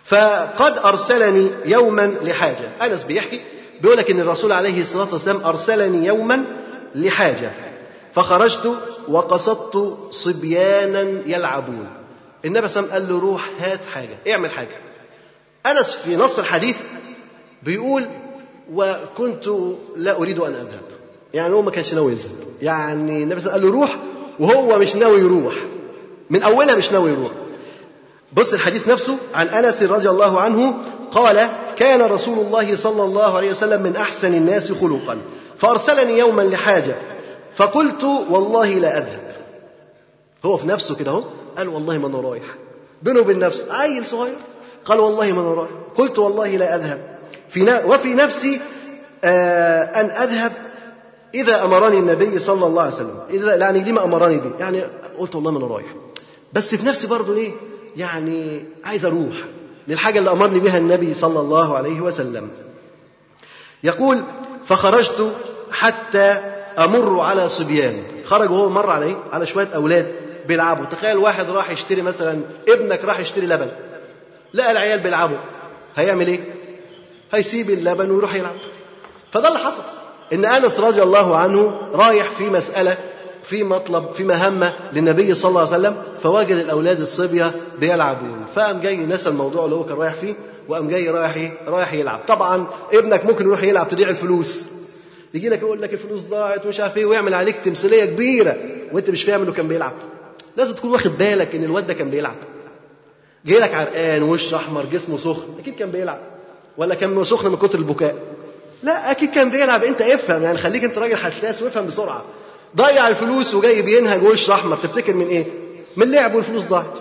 فقد أرسلني يوما لحاجة. أنس بيحكي بيقول لك إن الرسول عليه الصلاة والسلام أرسلني يوما لحاجة. فخرجت وقصدت صبيانا يلعبون. النبي صلى الله عليه وسلم قال له روح هات حاجة اعمل حاجة. أنس في نص الحديث بيقول وكنت لا أريد أن أذهب. يعني هو ما كانش ناوي يذهب. يعني النبي صلى الله عليه وسلم قال له روح وهو مش ناوي يروح. من أولها مش ناوي يروح. بص الحديث نفسه عن أنس رضي الله عنه قال كان رسول الله صلى الله عليه وسلم من أحسن الناس خلقا. فأرسلني يوما لحاجة. فقلت والله لا أذهب. هو في نفسه كده أهو قال والله ما أنا رايح. بينه وبين نفسه عيل صغير. قال والله ما أنا رايح. قلت والله لا أذهب. في وفي نفسي آه أن أذهب إذا أمرني النبي صلى الله عليه وسلم إذا يعني لما أمرني به؟ يعني قلت والله ما أنا رايح. بس في نفسي برضه ليه؟ يعني عايز أروح للحاجة اللي أمرني بها النبي صلى الله عليه وسلم. يقول فخرجت حتى أمر على صبيان. خرج وهو مر على إيه؟ على شوية أولاد بيلعبوا. تخيل واحد راح يشتري مثلا ابنك راح يشتري لبن. لقى العيال بيلعبوا. هيعمل إيه؟ هيسيب اللبن ويروح يلعب. فده اللي حصل. إن أنس رضي الله عنه رايح في مسألة في مطلب في مهمة للنبي صلى الله عليه وسلم فوجد الأولاد الصبية بيلعبون. فقام جاي نسى الموضوع اللي هو كان رايح فيه وقام جاي رايح إيه؟ رايح يلعب. طبعا ابنك ممكن يروح يلعب تضيع الفلوس. يجي لك يقول لك الفلوس ضاعت ومش عارف إيه ويعمل عليك تمثيلية كبيرة وأنت مش فاهم إنه كان بيلعب. لازم تكون واخد بالك إن الواد ده كان بيلعب. جاي لك عرقان وش أحمر جسمه سخن. أكيد كان بيلعب. ولا كان سخن من كتر البكاء. لا أكيد كان بيلعب. أنت افهم يعني خليك أنت راجل حساس وافهم بسرعة. ضيع الفلوس وجاي بينهج وش أحمر تفتكر من إيه؟ من لعب والفلوس ضاعت.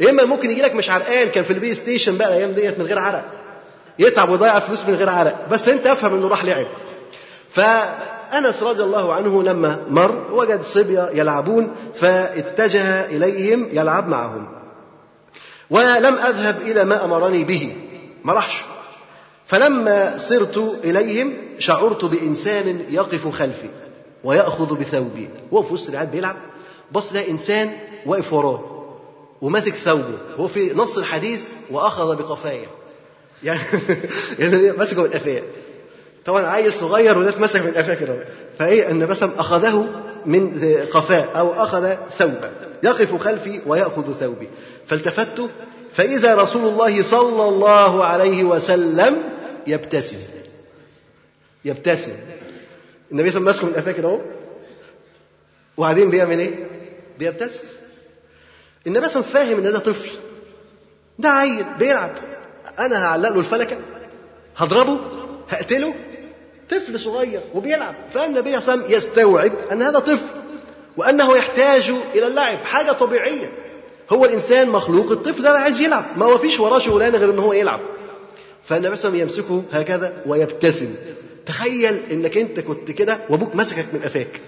يا إما ممكن يجي لك مش عرقان كان في البلاي ستيشن بقى الأيام ديت من غير عرق. يتعب ويضيع الفلوس من غير عرق. بس أنت افهم إنه راح لعب. فأنس رضي الله عنه لما مر وجد صبيه يلعبون فاتجه إليهم يلعب معهم. ولم أذهب إلى ما أمرني به. ما راحش. فلما صرت إليهم شعرت بإنسان يقف خلفي ويأخذ بثوبي. هو في وسط العيال بيلعب. بص لقى إنسان واقف وراه وماسك ثوبه. هو في نص الحديث وأخذ بقفايا. يعني ماسكه قفاه طبعا عيل صغير وده اتمسك من قفاه كده. فإيه إن مثلا أخذه من قفاه أو أخذ ثوبه. يقف خلفي ويأخذ ثوبي. فالتفت فإذا رسول الله صلى الله عليه وسلم يبتسم. يبتسم. النبي صلى الله عليه وسلم ماسكه من قفاه كده اهو. وبعدين بيعمل إيه؟ بيبتسم. النبي صلى الله عليه وسلم فاهم إن ده طفل. ده عيل بيلعب. أنا هعلق له الفلكة. هضربه. هقتله. طفل صغير وبيلعب. فالنبي صلى الله عليه وسلم يستوعب أن هذا طفل وأنه يحتاج إلى اللعب. حاجة طبيعية. هو الإنسان مخلوق. الطفل ده عايز يلعب. ما هو فيش وراه شغلانة غير إن هو يلعب. فالنبي صلى الله عليه وسلم يمسكه هكذا ويبتسم. تخيل إنك أنت كنت كده وأبوك مسكك من قفاك.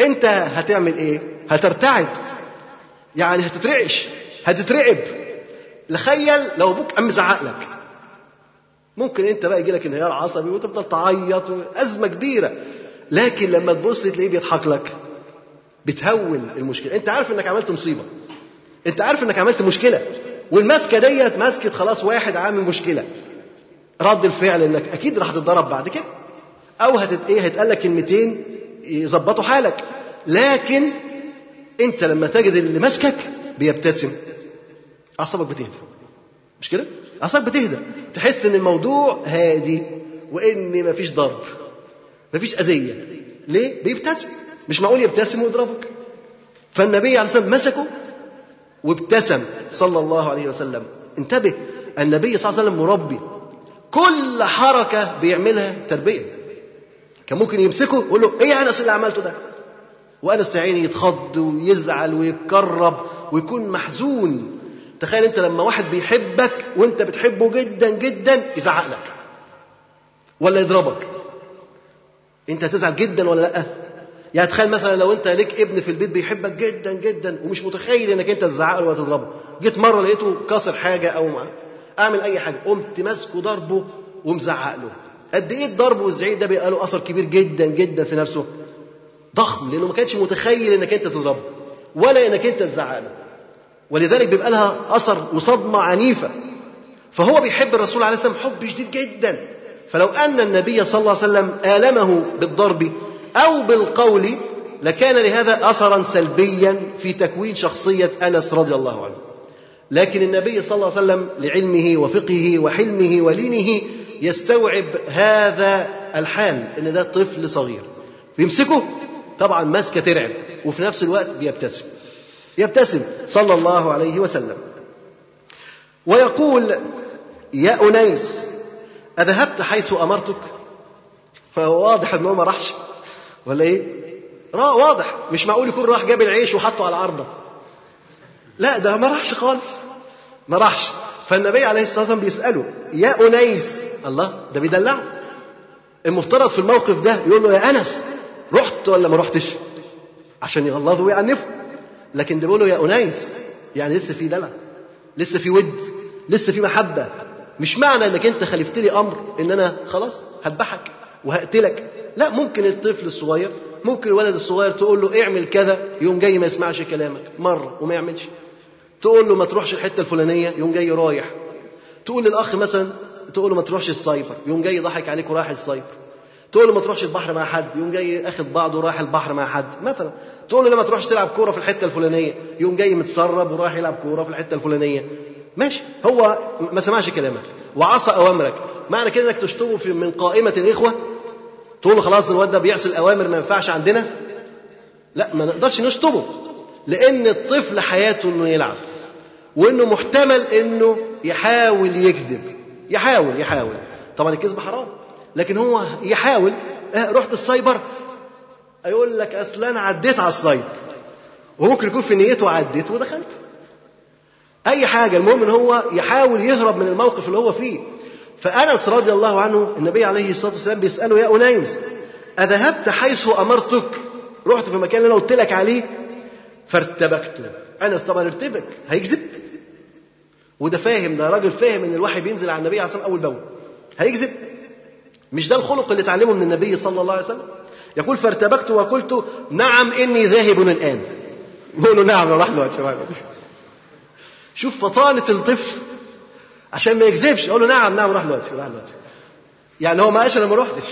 أنت هتعمل إيه؟ هترتعد. يعني هتترعش. هتترعب. تخيل لو أبوك قام مزعق لك ممكن أنت بقى يجي لك انهيار عصبي وتفضل تعيط ازمه كبيرة. لكن لما تبص تلاقيه بيضحك لك. بتهون المشكلة. أنت عارف إنك عملت مصيبة. أنت عارف إنك عملت مشكلة. والمسكة ديت مسكه خلاص واحد عامل مشكلة. رد الفعل إنك أكيد راح تتضرب بعد كده. أو هتت إيه هيتقال لك كلمتين يظبطوا حالك. لكن أنت لما تجد اللي ماسكك بيبتسم. أعصابك بتهدى. مش كده؟ أعصابك بتهدى. تحس إن الموضوع هادي وإن مفيش ضرب. مفيش أذية. ليه؟ بيبتسم. مش معقول يبتسم ويضربك. فالنبي عليه الصلاة والسلام مسكه وابتسم صلى الله عليه وسلم. انتبه النبي صلى الله عليه وسلم مربي. كل حركة بيعملها تربية. كان ممكن يمسكه ويقول له إيه يا أنس اللي عملته ده؟ وأنس يا عيني يتخض ويزعل ويتكرب ويكون محزون. تخيل أنت لما واحد بيحبك وأنت بتحبه جدا جدا يزعق لك ولا يضربك. أنت هتزعل جدا ولا لأ؟ يعني تخيل مثلا لو أنت ليك ابن في البيت بيحبك جدا جدا ومش متخيل إنك أنت تزعق له ولا تضربه. جيت مرة لقيته كسر حاجة أو ما أعمل أي حاجة قمت ماسكه ضربه ومزعق له. قد إيه الضرب والزعيق ده بيبقى له أثر كبير جدا جدا في نفسه؟ ضخم لأنه ما كانش متخيل إنك أنت تضربه ولا إنك أنت تزعق له. ولذلك بيبقى لها أثر وصدمه عنيفة. فهو بيحب الرسول عليه والسلام حب شديد جدا. فلو أن النبي صلى الله عليه وسلم آلمه بالضرب أو بالقول لكان لهذا اثرا سلبيا في تكوين شخصية أنس رضي الله عنه. لكن النبي صلى الله عليه وسلم لعلمه وفقهه وحلمه ولينه يستوعب هذا الحال إن ده طفل صغير. بيمسكه طبعا ماسكة ترعب وفي نفس الوقت بيبتسم. يبتسم صلى الله عليه وسلم. ويقول يا أنيس أذهبت حيث أمرتك؟ فهو واضح أنه ما راحش. ولا إيه؟ واضح. مش معقول يكون راح جاب العيش وحطه على العارضة لا ده ما راحش خالص. ما راحش. فالنبي عليه الصلاة والسلام بيسأله يا أنيس. الله ده بيدلعه. المفترض في الموقف ده يقول له يا أنس رحت ولا ما رحتش؟ عشان يغلظه ويعنفه. لكن ده بيقول له يا أنيس. يعني لسه في دلع لسه في ود لسه في محبة. مش معنى إنك أنت خالفت لي أمر إن أنا خلاص هذبحك وهقتلك. لا ممكن الطفل الصغير ممكن الولد الصغير تقول له اعمل كذا يوم جاي ما يسمعش كلامك مرة وما يعملش. تقول له ما تروحش الحتة الفلانية يوم جاي رايح. تقول للأخ مثلا تقول له ما تروحش السايبر يوم جاي ضحك عليك ورايح السايبر. تقول له ما تروحش البحر مع حد يوم جاي اخد بعضه ورايح البحر مع حد مثلا. تقول له لما تروحش تلعب كورة في الحتة الفلانية يوم جاي متسرب ورايح يلعب كورة في الحتة الفلانية. ماشي. هو ما سمعش كلامك وعصى أوامرك. معنى كده إنك تشطبه في من قائمة الإخوة تقول له خلاص الواد ده بيعصي الأوامر ما ينفعش عندنا؟ لا ما نقدرش نشطبه لأن الطفل حياته إنه يلعب وإنه محتمل إنه يحاول يكذب. يحاول يحاول. طبعا الكذب حرام لكن هو يحاول. آه رحت السايبر يقول لك أصل أنا عديت على السايت وممكن يكون في نيته عديت ودخلت. أي حاجة المهم ان هو يحاول يهرب من الموقف اللي هو فيه. فأنس رضي الله عنه النبي عليه الصلاة والسلام بيسأله يا أنيس أذهبت حيث أمرتك؟ رحت في المكان اللي أنا قلت لك عليه؟ فارتبكت. أنس طبعا ارتبك هيكذب. وده فاهم ده راجل فاهم إن الوحي بينزل على النبي عليه الصلاة والسلام أول بأول. هيكذب. مش ده الخلق اللي اتعلمه من النبي صلى الله عليه وسلم؟ يقول فارتبكت وقلت نعم إني ذاهب الآن. يقول له نعم راح له شباب. شوف فطانة الطفل عشان ما يكذبش. يقول له نعم نعم راح دلوقتي راح دلوقتي. يعني هو ما قالش أنا ما رحتش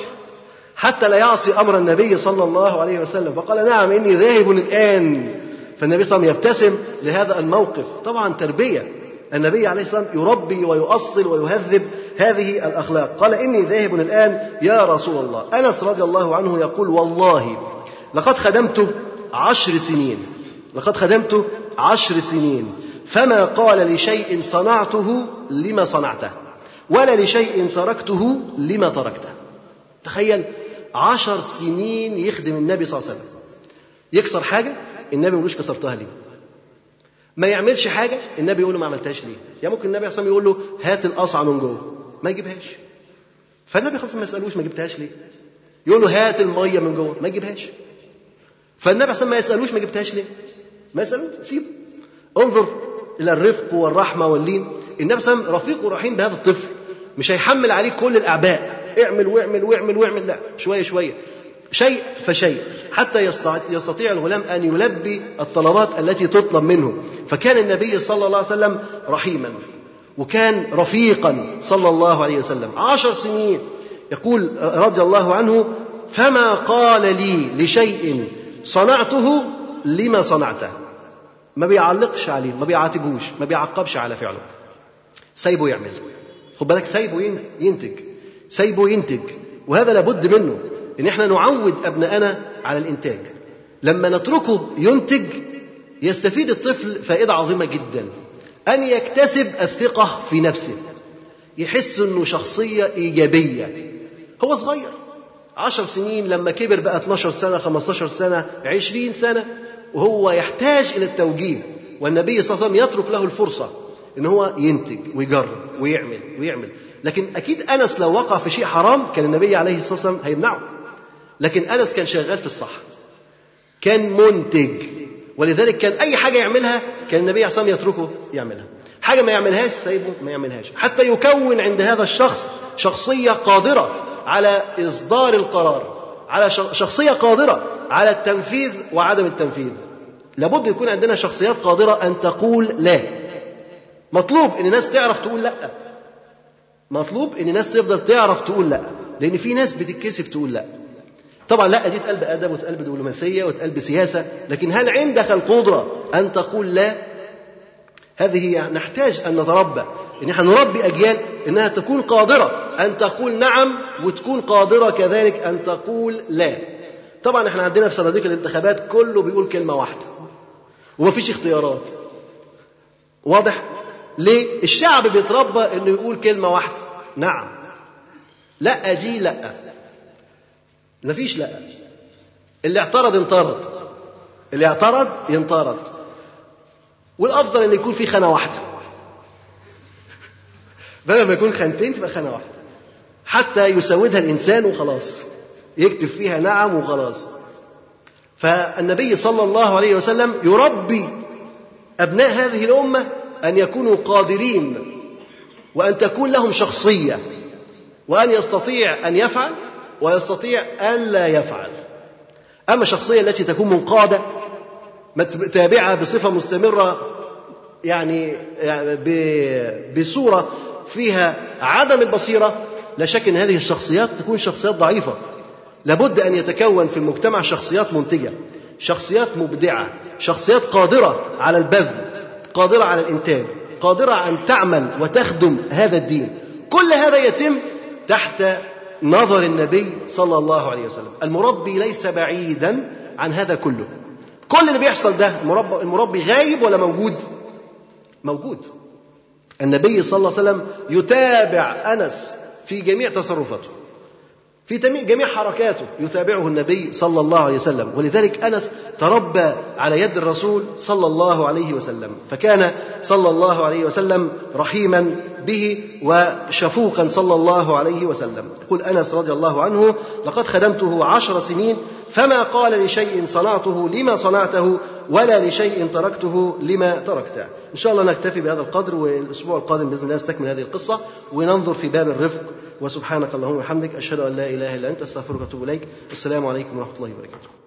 حتى لا يعصي أمر النبي صلى الله عليه وسلم. فقال نعم إني ذاهب الآن. فالنبي صلى الله عليه وسلم يبتسم لهذا الموقف. طبعا تربية. النبي عليه الصلاه والسلام يربي ويؤصل ويهذب هذه الأخلاق. قال إني ذاهب الآن يا رسول الله. أنس رضي الله عنه يقول والله لقد خدمت عشر سنين. لقد خدمت عشر سنين. فما قال لشيء صنعته لما صنعته ولا لشيء تركته لما تركته. تخيل عشر سنين يخدم النبي صلى الله عليه وسلم. يكسر حاجة النبي يقولوش كسرتها ليه؟ ما يعملش حاجة النبي يقول له ما عملتهاش ليه؟ يعني ممكن النبي عليه يقول له هات القصعة من جوه. ما يجيبهاش. فالنبي خلاص ما يسألوش ما جبتهاش ليه؟ يقول له هات المية من جوه. ما يجيبهاش. فالنبي عليه ما يسألوش ما جبتهاش ليه؟ ما يسألوش. سيبه انظر إلى الرفق والرحمة واللين. النبي صلى الله عليه وسلم رفيق ورحيم بهذا الطفل. مش هيحمل عليه كل الأعباء. اعمل واعمل واعمل واعمل. لا شوية شوية. شيء فشيء. حتى يستطيع الغلام أن يلبي الطلبات التي تطلب منه. فكان النبي صلى الله عليه وسلم رحيما. وكان رفيقا صلى الله عليه وسلم. عشر سنين. يقول رضي الله عنه فما قال لي لشيء صنعته لما صنعته. ما بيعلقش عليه ما بيعاتبوش ما بيعقبش على فعله. سايبه يعمل. خد بالك سايبه ينتج. سايبه ينتج. وهذا لابد منه إن إحنا نعود ابنائنا على الإنتاج. لما نتركه ينتج يستفيد الطفل فائدة عظيمة جدا. أن يكتسب الثقة في نفسه. يحس إنه شخصية إيجابية. هو صغير. عشر سنين لما كبر بقى 12 سنة 15 سنة 20 سنة وهو يحتاج إلى التوجيه. والنبي صلى الله عليه وسلم يترك له الفرصة. إن هو ينتج ويجرب ويعمل ويعمل. لكن أكيد أنس لو وقع في شيء حرام كان النبي عليه الصلاة والسلام هيمنعه. لكن أنس كان شغال في الصح كان منتج ولذلك كان أي حاجة يعملها كان النبي عليه الصلاة والسلام يتركه يعملها. حاجة ما يعملهاش سايبه ما يعملهاش. حتى يكون عند هذا الشخص شخصية قادرة على إصدار القرار على شخصية قادرة على التنفيذ وعدم التنفيذ. لابد يكون عندنا شخصيات قادرة أن تقول لا. مطلوب أن الناس تعرف تقول لأ مطلوب أن الناس تفضل تعرف تقول لأ لأن في ناس بتتكسف تقول لأ طبعا لأ دي تقلب أدب وتقلب دبلوماسية وتقلب سياسة لكن هل عندك القدرة أن تقول لأ هذه نحتاج أن نتربى إن إحنا نربي أجيال إنها تكون قادرة أن تقول نعم وتكون قادرة كذلك أن تقول لا. طبعا إحنا عندنا في صناديق الانتخابات كله بيقول كلمة واحدة. ومفيش اختيارات. واضح؟ ليه؟ الشعب بيتربى إنه يقول كلمة واحدة. نعم. لا دي لا. مفيش لا. اللي اعترض انطرد. اللي اعترض ينطرد. والأفضل إن يكون في خانة واحدة. بدل ما يكون خانتين تبقى خانة واحدة حتى يسودها الإنسان وخلاص يكتب فيها نعم وخلاص فالنبي صلى الله عليه وسلم يربي أبناء هذه الأمة أن يكونوا قادرين وأن تكون لهم شخصية وأن يستطيع أن يفعل ويستطيع ألا يفعل. أما الشخصية التي تكون منقادة تابعة بصفة مستمرة يعني بصورة فيها عدم البصيرة لا شك أن هذه الشخصيات تكون شخصيات ضعيفة. لابد أن يتكون في المجتمع شخصيات منتجة شخصيات مبدعة شخصيات قادرة على البذل. قادرة على الإنتاج قادرة أن تعمل وتخدم هذا الدين. كل هذا يتم تحت نظر النبي صلى الله عليه وسلم. المربي ليس بعيدا عن هذا كله. كل اللي بيحصل ده المربي, غايب ولا موجود؟ موجود. النبي صلى الله عليه وسلم يتابع أنس في جميع تصرفاته. في جميع حركاته يتابعه النبي صلى الله عليه وسلم. ولذلك أنس تربى على يد الرسول صلى الله عليه وسلم فكان صلى الله عليه وسلم رحيما به وشفوقا صلى الله عليه وسلم. يقول أنس رضي الله عنه لقد خدمته عشر سنين فما قال لشيء صنعته لما صنعته ولا لشيء تركته لما تركته إن شاء الله نكتفي بهذا القدر والأسبوع القادم بإذن الله نستكمل هذه القصة وننظر في باب الرفق وسبحانك اللهم وبحمدك أشهد أن لا إله إلا أنت أستغفرك وأتوب إليك. السلام عليكم ورحمة الله وبركاته.